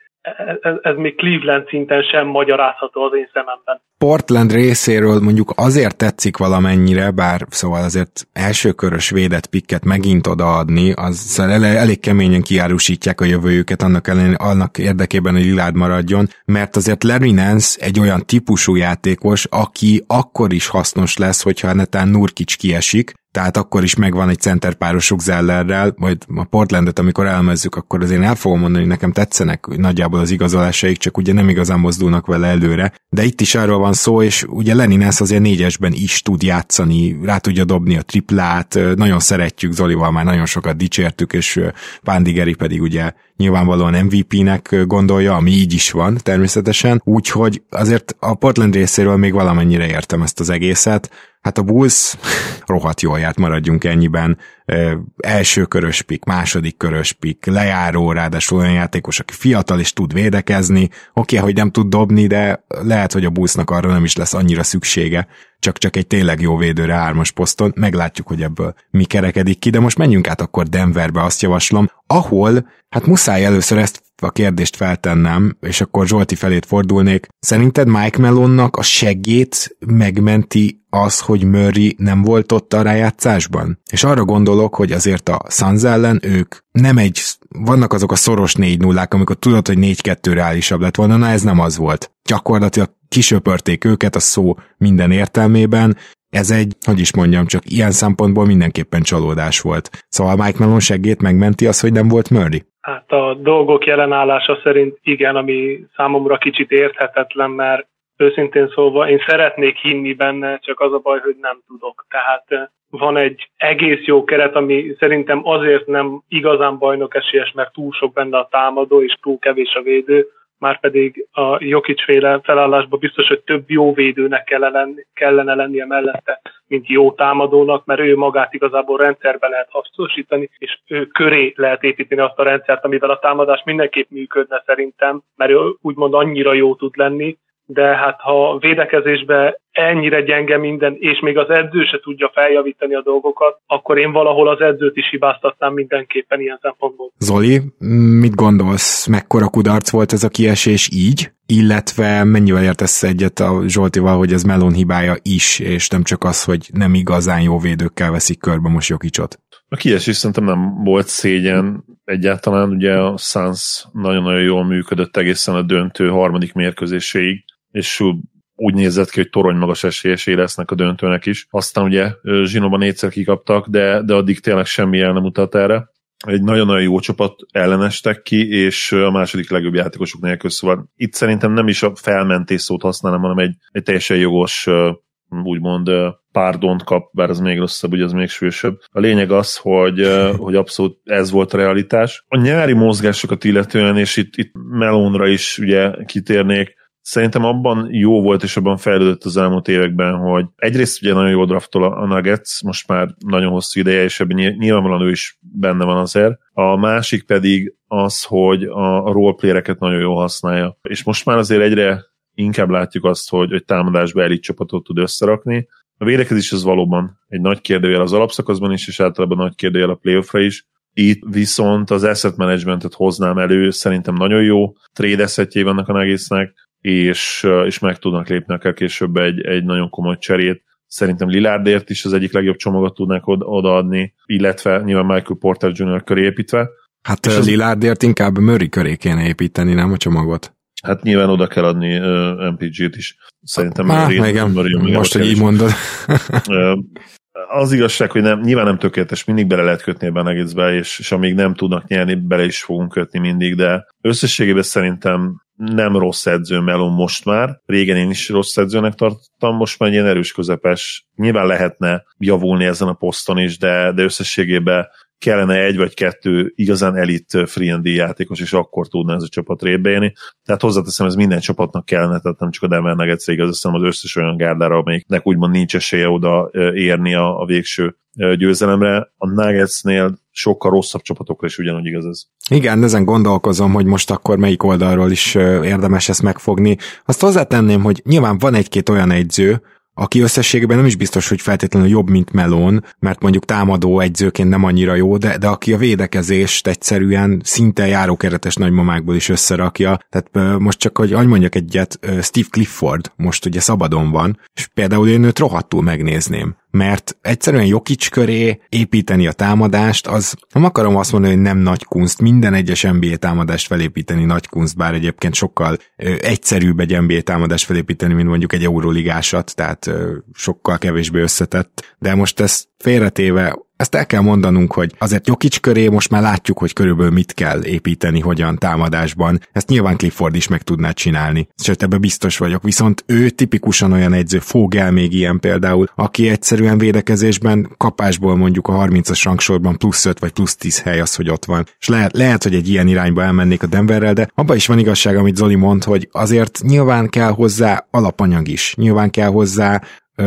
ez, ez még Cleveland szinten sem magyarázható az én szememben. Portland részéről mondjuk azért tetszik valamennyire, bár szóval azért elsőkörös védett pikket megint odaadni, az elég keményen kiárusítják a jövőjüket annak, ellen, annak érdekében, hogy Lillard maradjon, mert azért Larry Nance egy olyan típusú játékos, aki akkor is hasznos lesz, hogyha netán Nurkic kiesik, tehát akkor is megvan egy centerpárosuk Zellerrel, majd a Portlandet, amikor elmezzük, akkor azért el fogom mondani, hogy nekem tetszenek nagyjából az igazolásaik, csak ugye nem igazán mozdulnak vele előre. De itt is arról van szó, és ugye Leninász azért négyesben is tud játszani, rá tudja dobni a triplát, nagyon szeretjük, Zolival már nagyon sokat dicsértük, és Pándigeri pedig ugye nyilvánvalóan MVP-nek gondolja, ami így is van természetesen, úgyhogy azért a Portland részéről még valamennyire értem ezt az egészet, Hát a Bulls rohadt jól járt, maradjunk ennyiben. Első körös pik, második körös pik, lejáró, ráadásul olyan játékos, aki fiatal és tud védekezni. Oké, okay, hogy nem tud dobni, de lehet, hogy a Bullsnak arra nem is lesz annyira szüksége, csak csak egy tényleg jó védőre hármas poszton. Meglátjuk, hogy ebből mi kerekedik ki, de most menjünk át akkor Denverbe, azt javaslom, ahol, hát muszáj először ezt a kérdést feltennem, és akkor Zsolti felét fordulnék. Szerinted Mike Melonnak a segét megmenti az, hogy Murray nem volt ott a rájátszásban? És arra gondolok, hogy azért a Suns ellen ők nem egy, vannak azok a szoros 4 0 amikor tudod, hogy 4-2 reálisabb lett volna, na ez nem az volt. Gyakorlatilag kisöpörték őket a szó minden értelmében, ez egy, hogy is mondjam, csak ilyen szempontból mindenképpen csalódás volt. Szóval Mike Melon segít megmenti az, hogy nem volt Murray? Hát a dolgok jelenállása szerint igen, ami számomra kicsit érthetetlen, mert őszintén szólva én szeretnék hinni benne, csak az a baj, hogy nem tudok. Tehát eh, van egy egész jó keret, ami szerintem azért nem igazán bajnok esélyes, mert túl sok benne a támadó, és túl kevés a védő, már pedig a Jokic féle felállásban biztos, hogy több jó védőnek kellene, kellene lennie mellette, mint jó támadónak, mert ő magát igazából rendszerbe lehet hasznosítani, és ő köré lehet építeni azt a rendszert, amivel a támadás mindenképp működne szerintem, mert ő úgymond annyira jó tud lenni, de hát ha védekezésbe ennyire gyenge minden, és még az edző se tudja feljavítani a dolgokat, akkor én valahol az edzőt is hibáztatnám mindenképpen ilyen szempontból. Zoli, mit gondolsz, mekkora kudarc volt ez a kiesés így? Illetve mennyivel értesz egyet a Zsoltival, hogy ez Melon hibája is, és nem csak az, hogy nem igazán jó védőkkel veszik körbe most Jokicsot? A kiesés szerintem nem volt szégyen egyáltalán, ugye a Suns nagyon-nagyon jól működött egészen a döntő harmadik mérkőzéséig, és úgy nézett ki, hogy torony magas esélyesé lesznek a döntőnek is. Aztán ugye Zsinóban négyszer kikaptak, de, de addig tényleg semmi el nem mutat erre. egy nagyon-nagyon jó csapat ellenestek ki, és a második legjobb játékosok nélkül, szóval itt szerintem nem is a felmentés szót használom, hanem egy, egy teljesen jogos úgymond párdont kap, bár az még rosszabb, ugye az még sősebb. A lényeg az, hogy, hogy abszolút ez volt a realitás. A nyári mozgásokat illetően, és itt, itt Melonra is ugye kitérnék, szerintem abban jó volt, és abban fejlődött az elmúlt években, hogy egyrészt ugye nagyon jó draftol a Nuggets, most már nagyon hosszú ideje, és ebben nyilvánvalóan ő is benne van azért. A másik pedig az, hogy a roleplayereket nagyon jól használja. És most már azért egyre inkább látjuk azt, hogy, hogy támadásba elit csapatot tud összerakni. A védekezés az valóban egy nagy kérdőjel az alapszakaszban is, és általában nagy kérdőjel a playoffra is. Itt viszont az asset managementet hoznám elő, szerintem nagyon jó trade assetjé vannak a egésznek, és, és meg tudnak lépni akár később egy, egy nagyon komoly cserét. Szerintem Lillardért is az egyik legjobb csomagot tudnák odaadni, illetve nyilván Michael Porter Jr. köré építve. Hát és Lillardért inkább Murray köré kéne építeni, nem a csomagot? Hát nyilván oda kell adni uh, MPG-t is. Szerintem Há, Murray, igen, Murray, most, hogy így mondod. az igazság, hogy nem, nyilván nem tökéletes, mindig bele lehet kötni ebben egészbe, és, és amíg nem tudnak nyerni, bele is fogunk kötni mindig, de összességében szerintem nem rossz edző Melon most már, régen én is rossz edzőnek tartottam, most már egy ilyen erős közepes. Nyilván lehetne javulni ezen a poszton is, de, de összességében kellene egy vagy kettő igazán elit free játékos, és akkor tudna ez a csapat rébejeni. Tehát hozzáteszem, ez minden csapatnak kellene, tehát nem csak a Denver nuggets igaz, hanem az összes olyan gárdára, amelyiknek úgymond nincs esélye oda érni a, a végső győzelemre. A Nuggetsnél sokkal rosszabb csapatokra is ugyanúgy igaz ez. Igen, ezen gondolkozom, hogy most akkor melyik oldalról is érdemes ezt megfogni. Azt hozzátenném, hogy nyilván van egy-két olyan egyző, aki összességében nem is biztos, hogy feltétlenül jobb, mint Melon, mert mondjuk támadó egyzőként nem annyira jó, de, de aki a védekezést egyszerűen szinte járókeretes nagymamákból is összerakja. Tehát most csak, hogy hogy mondjak egyet, Steve Clifford most ugye szabadon van, és például én őt rohadtul megnézném mert egyszerűen Jokic köré építeni a támadást, az nem akarom azt mondani, hogy nem nagy kunst, minden egyes NBA támadást felépíteni nagy kunst, bár egyébként sokkal ö, egyszerűbb egy NBA támadást felépíteni, mint mondjuk egy euróligásat, tehát ö, sokkal kevésbé összetett, de most ezt félretéve ezt el kell mondanunk, hogy azért Jokic köré most már látjuk, hogy körülbelül mit kell építeni, hogyan támadásban. Ezt nyilván Clifford is meg tudná csinálni. Sőt, ebbe biztos vagyok. Viszont ő tipikusan olyan egyző, fog el még ilyen például, aki egyszerűen védekezésben kapásból mondjuk a 30-as rangsorban plusz 5 vagy plusz 10 hely az, hogy ott van. És lehet, lehet, hogy egy ilyen irányba elmennék a Denverrel, de abba is van igazság, amit Zoli mond, hogy azért nyilván kell hozzá alapanyag is. Nyilván kell hozzá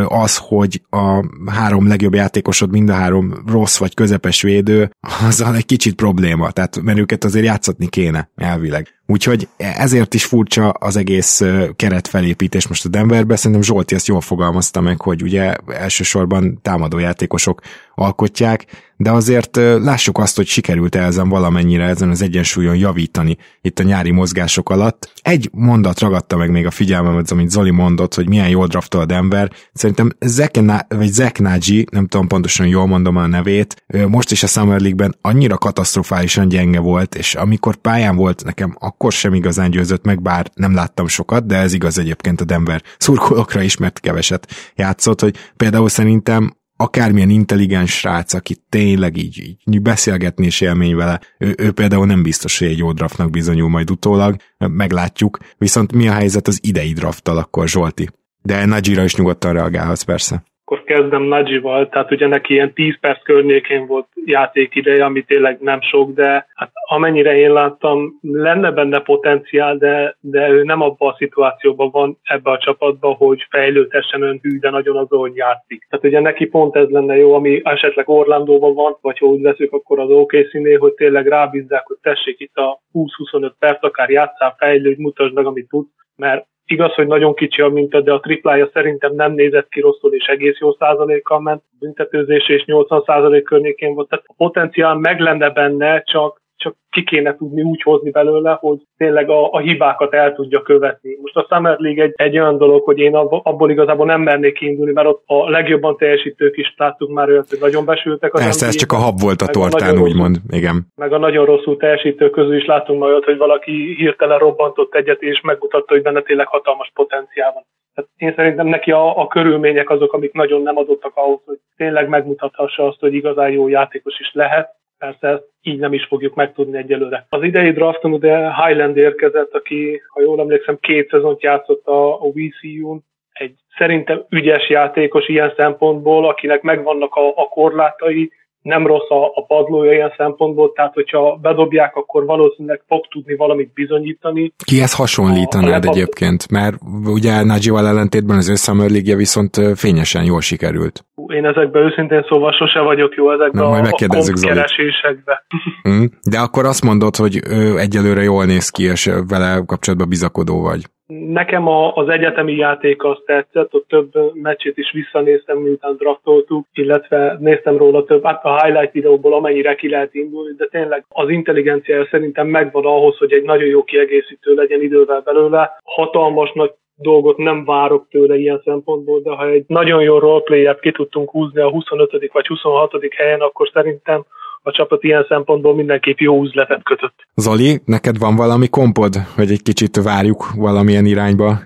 az, hogy a három legjobb játékosod mind a három rossz vagy közepes védő, azzal egy kicsit probléma, tehát mert őket azért játszatni kéne elvileg. Úgyhogy ezért is furcsa az egész keretfelépítés most a Denverbe, szerintem Zsolti ezt jól fogalmazta meg, hogy ugye elsősorban támadó játékosok alkotják, de azért lássuk azt, hogy sikerült ezen valamennyire ezen az egyensúlyon javítani itt a nyári mozgások alatt. Egy mondat ragadta meg még a figyelmemet, amit Zoli mondott, hogy milyen jól draftol a Denver. Szerintem Zek, vagy Nagy, nem tudom pontosan jól mondom a nevét, most is a Summer League-ben annyira katasztrofálisan gyenge volt, és amikor pályán volt nekem, akkor sem igazán győzött meg, bár nem láttam sokat, de ez igaz egyébként a Denver szurkolókra is, mert keveset játszott, hogy például szerintem akármilyen intelligens srác, aki tényleg így, így beszélgetni és élmény vele, ő, ő például nem biztos, hogy egy jó draftnak bizonyul majd utólag, meglátjuk. Viszont mi a helyzet az idei drafttal akkor, Zsolti? De Nagyira is nyugodtan reagálhatsz persze akkor kezdem Nagyival, tehát ugye neki ilyen 10 perc környékén volt játékideje, ami tényleg nem sok, de hát amennyire én láttam, lenne benne potenciál, de, de ő nem abban a szituációban van ebbe a csapatba, hogy fejlődhessen ön hű, de nagyon azon, hogy játszik. Tehát ugye neki pont ez lenne jó, ami esetleg Orlandóban van, vagy ha úgy veszük, akkor az okc hogy tényleg rábízzák, hogy tessék itt a 20-25 perc, akár játszál, fejlődj, mutasd meg, amit tud, mert Igaz, hogy nagyon kicsi a minta, de a triplája szerintem nem nézett ki rosszul, és egész jó százalékkal ment. Büntetőzés és 80 százalék környékén volt. Tehát a potenciál meg lenne benne, csak csak ki kéne tudni úgy hozni belőle, hogy tényleg a, a hibákat el tudja követni. Most a Summer League egy, egy olyan dolog, hogy én abból igazából nem mernék kiindulni, mert ott a legjobban teljesítők is láttuk már olyat, hogy nagyon besültek. Az Persze, ez csak a hab volt a tortán, a úgymond, igen. Meg a nagyon rosszul teljesítők közül is látunk már olyat, hogy valaki hirtelen robbantott egyet, és megmutatta, hogy benne tényleg hatalmas potenciál van. Tehát én szerintem neki a, a körülmények azok, amik nagyon nem adottak ahhoz, hogy tényleg megmutathassa azt, hogy igazán jó játékos is lehet, persze ezt így nem is fogjuk megtudni egyelőre. Az idei drafton ugye Highland érkezett, aki, ha jól emlékszem, két szezont játszott a, a VCU-n, egy szerintem ügyes játékos ilyen szempontból, akinek megvannak a, a korlátai, nem rossz a, a padlója ilyen szempontból, tehát hogyha bedobják, akkor valószínűleg fog tudni valamit bizonyítani. Kihez hasonlítanád a, a egyébként? Mert ugye Najival ellentétben az ő Summer League viszont fényesen jól sikerült. Én ezekben őszintén szóval sose vagyok jó ezekben Na, a, a keresésekben. Hm? De akkor azt mondod, hogy egyelőre jól néz ki, és vele kapcsolatban bizakodó vagy. Nekem a, az egyetemi játék azt tetszett, ott több meccsét is visszanéztem, miután draftoltuk, illetve néztem róla több, hát a highlight videóból amennyire ki lehet indulni, de tényleg az intelligenciája szerintem megvan ahhoz, hogy egy nagyon jó kiegészítő legyen idővel belőle. Hatalmas nagy dolgot nem várok tőle ilyen szempontból, de ha egy nagyon jó roleplay ki tudtunk húzni a 25. vagy 26. helyen, akkor szerintem a csapat ilyen szempontból mindenképp jó üzletet kötött. Zoli, neked van valami kompod, hogy egy kicsit várjuk valamilyen irányba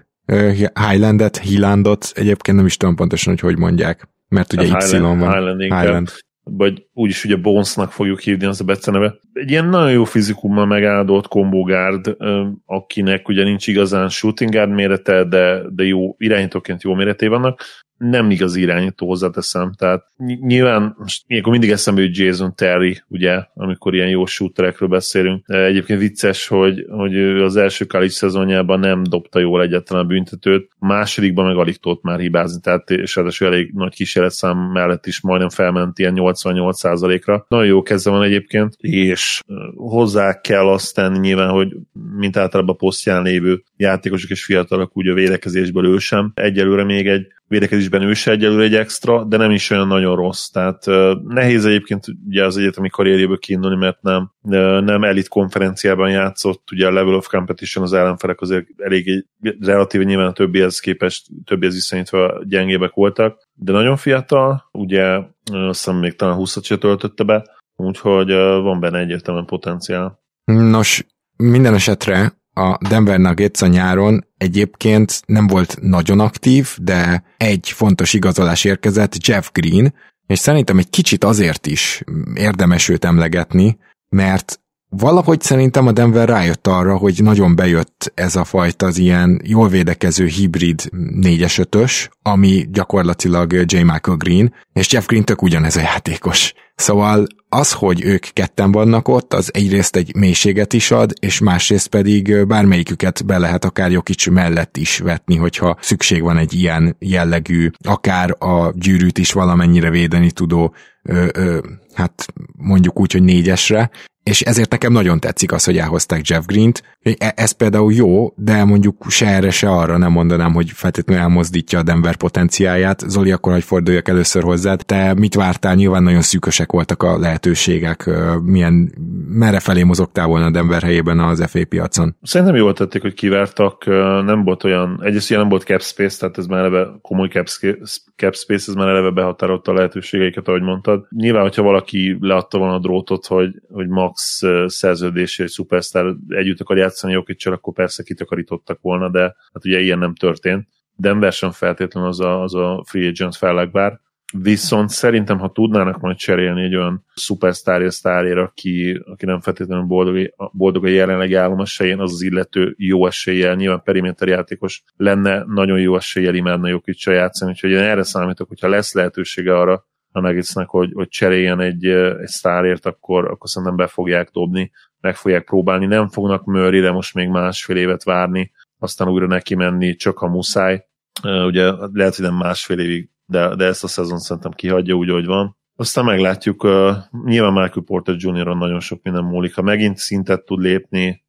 Highlandet, Highlandot, egyébként nem is tudom pontosan, hogy hogy mondják, mert ugye hát Y van. Highland, Highland. Vagy úgyis ugye Bonesnak fogjuk hívni az a beceneve. Egy ilyen nagyon jó fizikummal megáldott kombogárd, akinek ugye nincs igazán shooting guard mérete, de, de jó irányítóként jó méreté vannak nem igaz irányító hozzáteszem, tehát nyilván most ilyenkor mindig eszembe jut Jason Terry, ugye, amikor ilyen jó shooterekről beszélünk. Egyébként vicces, hogy, hogy az első college szezonjában nem dobta jól egyetlen a büntetőt, másodikban meg alig tudott már hibázni, tehát és ráadásul elég nagy kísérletszám mellett is majdnem felment ilyen 88%-ra. Nagyon jó keze van egyébként, és hozzá kell azt tenni nyilván, hogy mint általában a posztján lévő játékosok és fiatalok úgy a védekezésből ő sem. Egyelőre még egy védekezésben ő se egyelőre egy extra, de nem is olyan nagyon rossz. Tehát nehéz egyébként ugye az egyetemi karrierjéből kiindulni, mert nem, nem elit konferenciában játszott, ugye a level of competition az ellenfelek azért elég relatíve nyilván a többihez képest, többihez viszonyítva gyengébbek voltak, de nagyon fiatal, ugye azt hiszem még talán 20-at se töltötte be, úgyhogy van benne egyértelműen potenciál. Nos, minden esetre a Denver Nuggets a nyáron egyébként nem volt nagyon aktív, de egy fontos igazolás érkezett, Jeff Green, és szerintem egy kicsit azért is érdemes őt emlegetni, mert valahogy szerintem a Denver rájött arra, hogy nagyon bejött ez a fajta az ilyen jól védekező hibrid 4-es 5 ami gyakorlatilag J. Michael Green, és Jeff Green tök ugyanez a játékos. Szóval az, hogy ők ketten vannak ott, az egyrészt egy mélységet is ad, és másrészt pedig bármelyiküket be lehet akár Jokic mellett is vetni, hogyha szükség van egy ilyen jellegű, akár a gyűrűt is valamennyire védeni tudó ö, ö, hát mondjuk úgy, hogy négyesre, és ezért nekem nagyon tetszik az, hogy elhozták Jeff Green-t. E, ez például jó, de mondjuk se erre, se arra nem mondanám, hogy feltétlenül elmozdítja a Denver potenciáját. Zoli, akkor hogy forduljak először hozzád. Te mit vártál? Nyilván nagyon szűkösek voltak a lehetőségek. Milyen, merre felé mozogtál volna a Denver helyében az FA piacon? Szerintem jól tették, hogy kivártak. Nem volt olyan, egyrészt nem volt cap space, tehát ez már eleve komoly cap, cap space, ez már eleve behatárolta a lehetőségeiket, ahogy mondtad. Nyilván, hogyha valaki leadta volna a drótot, hogy, hogy ma max szerződésé, egy szupersztár együtt akar játszani Jokicsal, akkor persze kitakarítottak volna, de hát ugye ilyen nem történt. Denver sem feltétlenül az a, az a free agent fellegbár. Viszont szerintem, ha tudnának majd cserélni egy olyan szupersztárja sztárért, aki, aki nem feltétlenül boldog, boldog a jelenlegi állomás helyén, az az illető jó eséllyel, nyilván periméter játékos lenne, nagyon jó eséllyel imádna Jokicsa játszani, úgyhogy én erre számítok, hogyha lesz lehetősége arra, a Nuggetsnek, hogy, hogy cseréljen egy, egy sztárért, akkor, akkor szerintem be fogják dobni, meg fogják próbálni. Nem fognak Murray, de most még másfél évet várni, aztán újra neki menni, csak a muszáj. Ugye lehet, hogy nem másfél évig, de, de ezt a szezon szerintem kihagyja úgy, hogy van. Aztán meglátjuk, uh, nyilván Michael Porter Jr. nagyon sok minden múlik. Ha megint szintet tud lépni,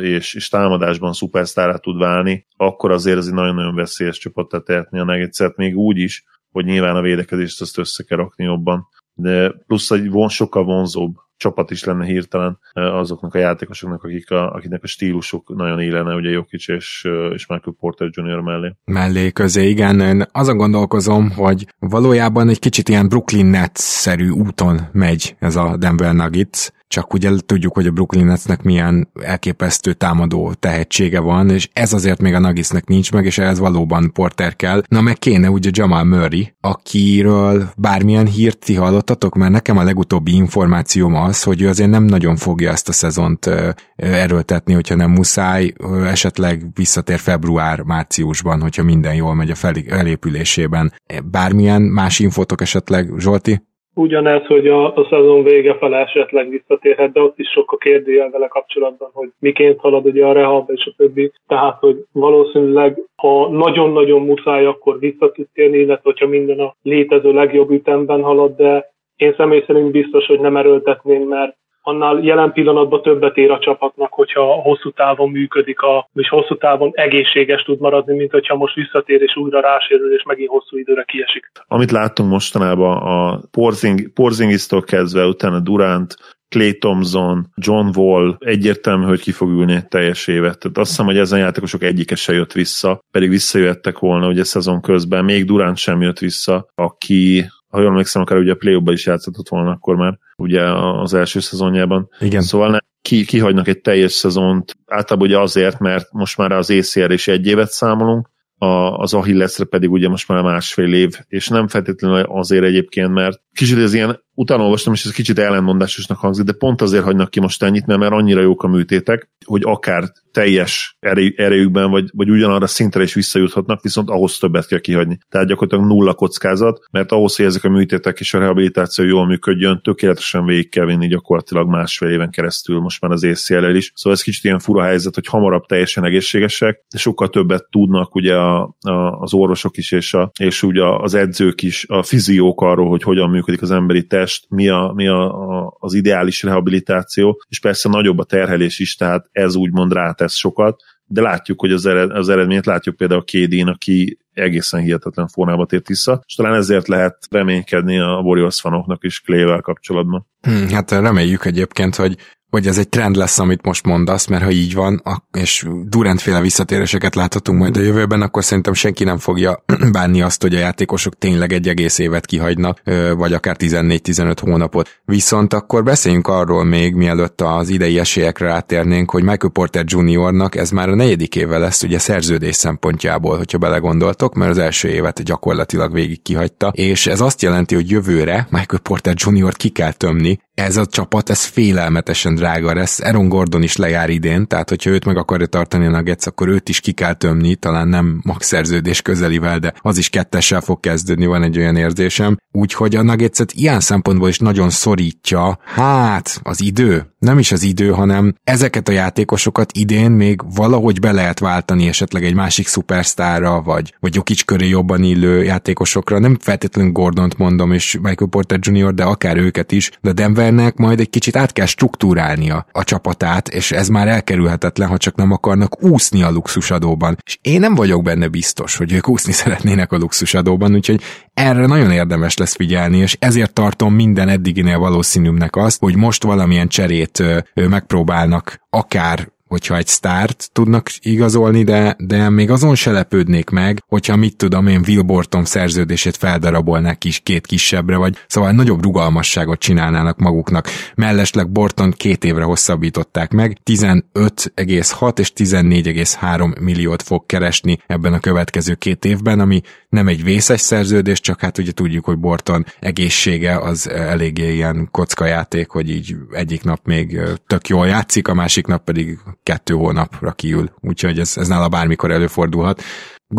és, és támadásban szupersztárá tud válni, akkor azért ez egy nagyon-nagyon veszélyes csapat tehetni a Nuggets-et, még úgy is, hogy nyilván a védekezést azt össze kell rakni jobban. De plusz egy von, sokkal vonzóbb csapat is lenne hirtelen azoknak a játékosoknak, akik a, akiknek a stílusuk nagyon élene, ugye Jokic és, és Michael Porter Jr. mellé. Mellé közé, igen. Én azon gondolkozom, hogy valójában egy kicsit ilyen Brooklyn Nets-szerű úton megy ez a Denver Nuggets, csak ugye tudjuk, hogy a Brooklyn Netsnek milyen elképesztő támadó tehetsége van, és ez azért még a Nagisnek nincs meg, és ez valóban Porter kell. Na meg kéne ugye Jamal Murray, akiről bármilyen hírt ti hallottatok, mert nekem a legutóbbi információm az, hogy ő azért nem nagyon fogja ezt a szezont erőltetni, hogyha nem muszáj, esetleg visszatér február-márciusban, hogyha minden jól megy a felépülésében. Bármilyen más infotok esetleg, Zsolti? Ugyanez, hogy a, a szezon vége fele esetleg visszatérhet, de ott is sok a kérdőjel vele kapcsolatban, hogy miként halad ugye a rehab és a többi. Tehát, hogy valószínűleg, ha nagyon-nagyon muszáj, akkor vissza tud térni, illetve hogyha minden a létező legjobb ütemben halad, de én személy szerint biztos, hogy nem erőltetném, mert annál jelen pillanatban többet ér a csapatnak, hogyha hosszú távon működik, a, és hosszú távon egészséges tud maradni, mint hogyha most visszatér és újra rásérül, és megint hosszú időre kiesik. Amit láttunk mostanában a Porzing, Porzingisztól kezdve, utána Durant, Clay Thompson, John Wall egyértelmű, hogy ki fog ülni teljes évet. Tehát azt hiszem, hogy ezen játékosok egyike se jött vissza, pedig visszajöttek volna ugye szezon közben. Még Durant sem jött vissza, aki ha jól emlékszem, akár ugye a play is játszott volna akkor már, ugye az első szezonjában. Igen. Szóval ne, ki, kihagynak egy teljes szezont, általában ugye azért, mert most már az ACR is egy évet számolunk, a, az Achillesre pedig ugye most már másfél év, és nem feltétlenül azért egyébként, mert kicsit ez ilyen utána olvastam, és ez kicsit ellenmondásosnak hangzik, de pont azért hagynak ki most ennyit, mert, mert annyira jók a műtétek, hogy akár teljes erejükben, vagy, vagy ugyanarra szintre is visszajuthatnak, viszont ahhoz többet kell kihagyni. Tehát gyakorlatilag nulla kockázat, mert ahhoz, hogy ezek a műtétek és a rehabilitáció jól működjön, tökéletesen végig kell vinni gyakorlatilag másfél éven keresztül, most már az acl is. Szóval ez kicsit ilyen fura helyzet, hogy hamarabb teljesen egészségesek, de sokkal többet tudnak ugye a, a, az orvosok is, és, a, és ugye az edzők is, a fiziók arról, hogy hogyan működik az emberi test, mi, a, mi a, a, az ideális rehabilitáció, és persze nagyobb a terhelés is, tehát ez úgymond rátesz sokat, de látjuk, hogy az, ered, az eredményt látjuk például a Kédén, aki egészen hihetetlen formában tért vissza, és talán ezért lehet reménykedni a Warriors fanoknak is Clével kapcsolatban. Hmm, hát reméljük egyébként, hogy hogy ez egy trend lesz, amit most mondasz, mert ha így van, és Durantféle visszatéréseket láthatunk majd a jövőben, akkor szerintem senki nem fogja bánni azt, hogy a játékosok tényleg egy egész évet kihagynak, vagy akár 14-15 hónapot. Viszont akkor beszéljünk arról még, mielőtt az idei esélyekre rátérnénk, hogy Michael Porter Jr.-nak ez már a negyedik éve lesz, ugye szerződés szempontjából, hogyha belegondoltok, mert az első évet gyakorlatilag végig kihagyta, és ez azt jelenti, hogy jövőre Michael Porter Jr.-t ki kell tömni, ez a csapat, ez félelmetesen drága lesz. Aaron Gordon is lejár idén, tehát hogyha őt meg akarja tartani a Nuggets, akkor őt is ki kell tömni, talán nem max szerződés közelivel, de az is kettessel fog kezdődni, van egy olyan érzésem. Úgyhogy a Nuggetset ilyen szempontból is nagyon szorítja, hát az idő, nem is az idő, hanem ezeket a játékosokat idén még valahogy be lehet váltani esetleg egy másik szupersztárra, vagy, vagy Jokic köré jobban illő játékosokra. Nem feltétlenül Gordont mondom, és Michael Porter Jr., de akár őket is, de Denvernek majd egy kicsit át kell struktúrálnia a csapatát, és ez már elkerülhetetlen, ha csak nem akarnak úszni a luxusadóban. És én nem vagyok benne biztos, hogy ők úszni szeretnének a luxusadóban, úgyhogy erre nagyon érdemes lesz figyelni, és ezért tartom minden eddiginél valószínűbbnek azt, hogy most valamilyen cserét megpróbálnak akár hogyha egy sztárt tudnak igazolni, de, de még azon se lepődnék meg, hogyha mit tudom én Will Borton szerződését feldarabolnák is két kisebbre, vagy szóval nagyobb rugalmasságot csinálnának maguknak. Mellesleg Borton két évre hosszabbították meg, 15,6 és 14,3 milliót fog keresni ebben a következő két évben, ami nem egy vészes szerződés, csak hát ugye tudjuk, hogy Borton egészsége az eléggé ilyen kockajáték, hogy így egyik nap még tök jól játszik, a másik nap pedig kettő hónapra kiül, úgyhogy ez, ez nála bármikor előfordulhat.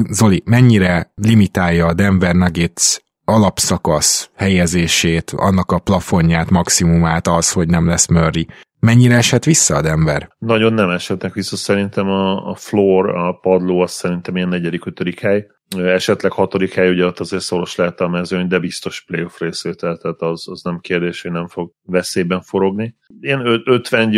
Zoli, mennyire limitálja a Denver Nuggets alapszakasz helyezését, annak a plafonját, maximumát az, hogy nem lesz Murray. Mennyire esett vissza a Denver? Nagyon nem esetnek vissza, szerintem a, a floor, a padló az szerintem ilyen negyedik, ötödik hely esetleg hatodik hely, ugye ott azért szoros lehet a mezőny, de biztos playoff részvétel, tehát az, az nem kérdés, hogy nem fog veszélyben forogni. Ilyen 50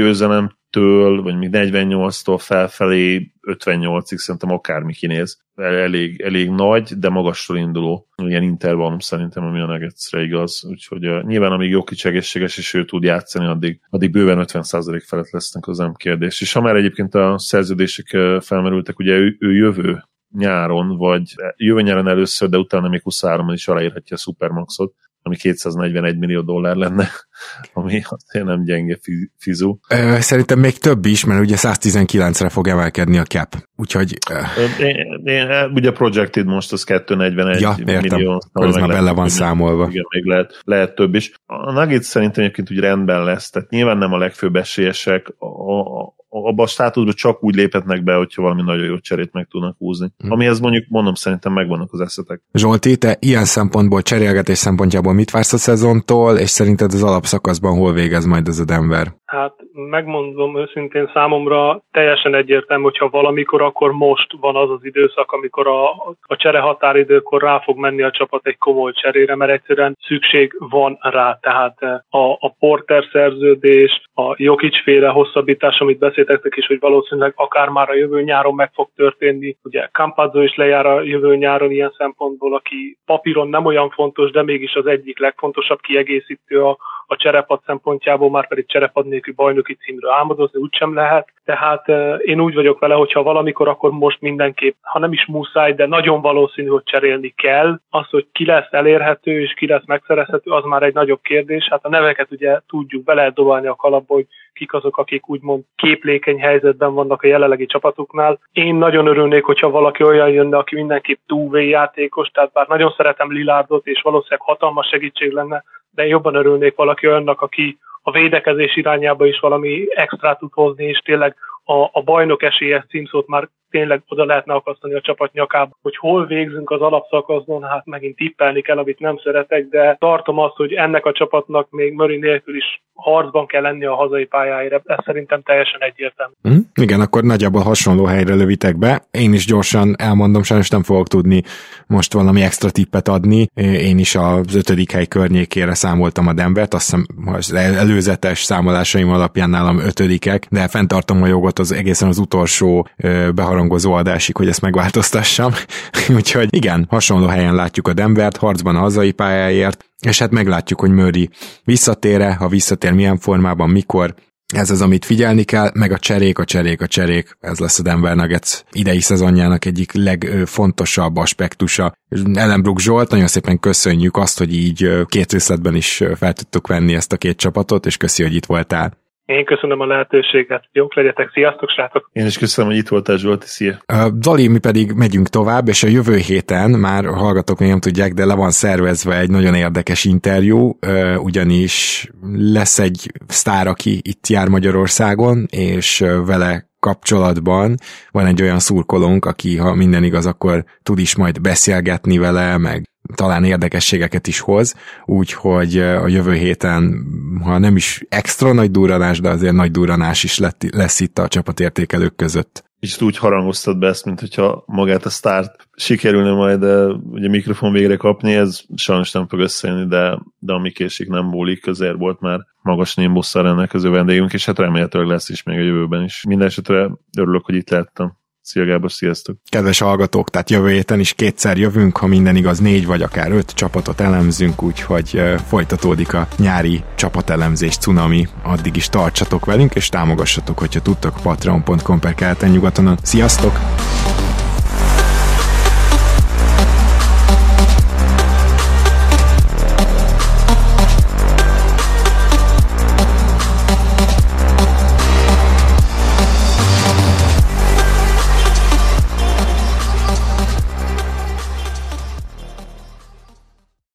győzelemtől, vagy még 48-tól felfelé 58-ig szerintem akármi kinéz. Elég, elég nagy, de magasról induló ilyen intervallum szerintem, ami a Nuggetsre igaz. Úgyhogy uh, nyilván amíg Jokic egészséges és ő tud játszani, addig, addig bőven 50% felett lesznek az nem kérdés. És ha már egyébként a szerződések felmerültek, ugye ő, ő jövő nyáron, vagy jövő nyáron először, de utána még 23 is aláírhatja a Supermaxot. Ami 241 millió dollár lenne, ami azért nem gyenge fizu. Szerintem még több is, mert ugye 119-re fog emelkedni a cap, úgyhogy... Én, én, ugye projected most az 241 ja, értem. millió. Akkor ez már bele van számolva. Igen, még lehet, lehet több is. A Nuggets szerintem egyébként úgy rendben lesz, tehát nyilván nem a legfőbb esélyesek, a, abban a státuszban csak úgy léphetnek be, hogyha valami nagyon jó cserét meg tudnak húzni. Hmm. Amihez mondjuk mondom, szerintem megvannak az eszetek. Zsolti, te ilyen szempontból, cserélgetés szempontjából mit vársz a szezontól, és szerinted az alapszakaszban hol végez majd ez a Denver? Hát megmondom őszintén számomra teljesen egyértelmű, hogyha valamikor, akkor most van az az időszak, amikor a, a csere határidőkor rá fog menni a csapat egy komoly cserére, mert egyszerűen szükség van rá. Tehát a, a Porter szerződés, a Jokic féle hosszabbítás, amit beszéltek is, hogy valószínűleg akár már a jövő nyáron meg fog történni. Ugye Campazzo is lejár a jövő nyáron ilyen szempontból, aki papíron nem olyan fontos, de mégis az egyik legfontosabb kiegészítő a, a cserepad szempontjából, már pedig cserepad nélkül bajnoki címről álmodozni úgysem lehet. Tehát én úgy vagyok vele, hogyha valamikor, akkor most mindenképp, ha nem is muszáj, de nagyon valószínű, hogy cserélni kell. Az, hogy ki lesz elérhető és ki lesz megszerezhető, az már egy nagyobb kérdés. Hát a neveket ugye tudjuk, be lehet dobálni a kalapba, hogy kik azok, akik úgymond képlékeny helyzetben vannak a jelenlegi csapatuknál. Én nagyon örülnék, hogyha valaki olyan jönne, aki mindenképp túlvé játékos, tehát bár nagyon szeretem Lilárdot, és valószínűleg hatalmas segítség lenne, de jobban örülnék valaki olyannak, aki a védekezés irányába is valami extra tud hozni, és tényleg a, a bajnok esélyes címszót már tényleg oda lehetne akasztani a csapat nyakába. Hogy hol végzünk az alapszakaszon, hát megint tippelni kell, amit nem szeretek, de tartom azt, hogy ennek a csapatnak még Möri nélkül is harcban kell lenni a hazai pályáira. Ez szerintem teljesen egyértelmű. Mm, igen, akkor nagyjából hasonló helyre lövitek be. Én is gyorsan elmondom, sajnos nem fogok tudni most valami extra tippet adni. Én is az ötödik hely környékére számoltam a Denvert, azt hiszem az előzetes számolásaim alapján nálam ötödikek, de fenntartom a jogot az egészen az utolsó beharangozó adásig, hogy ezt megváltoztassam. Úgyhogy igen, hasonló helyen látjuk a Denvert, harcban a hazai pályáért, és hát meglátjuk, hogy Murray visszatére, ha visszatér milyen formában, mikor, ez az, amit figyelni kell, meg a cserék, a cserék, a cserék, ez lesz a Denver Nuggets idei szezonjának egyik legfontosabb aspektusa. Ellenbrook Zsolt, nagyon szépen köszönjük azt, hogy így két részletben is fel tudtuk venni ezt a két csapatot, és köszi, hogy itt voltál. Én köszönöm a lehetőséget. Jók legyetek, sziasztok, srácok! Én is köszönöm, hogy itt voltál, Zsolti, szia! Zoli, mi pedig megyünk tovább, és a jövő héten, már hallgatok, még nem tudják, de le van szervezve egy nagyon érdekes interjú, ugyanis lesz egy sztár, aki itt jár Magyarországon, és vele kapcsolatban van egy olyan szurkolónk, aki, ha minden igaz, akkor tud is majd beszélgetni vele, meg talán érdekességeket is hoz, úgyhogy a jövő héten, ha nem is extra nagy duranás, de azért nagy duranás is lett, lesz itt a csapatértékelők között. És úgy harangoztad be ezt, mint hogyha magát a start sikerülne majd ugye mikrofon végre kapni, ez sajnos nem fog összejönni, de, de ami késik nem múlik, közért volt már magas némbusszal rendelkező vendégünk, és hát remélhetőleg lesz is még a jövőben is. Mindenesetre örülök, hogy itt lehettem. Szia Gábor, sziasztok! Kedves hallgatók, tehát jövő héten is kétszer jövünk, ha minden igaz, négy vagy akár öt csapatot elemzünk, úgyhogy folytatódik a nyári csapatelemzés cunami. Addig is tartsatok velünk, és támogassatok, hogyha tudtok patreon.com per nyugatonon. Sziasztok!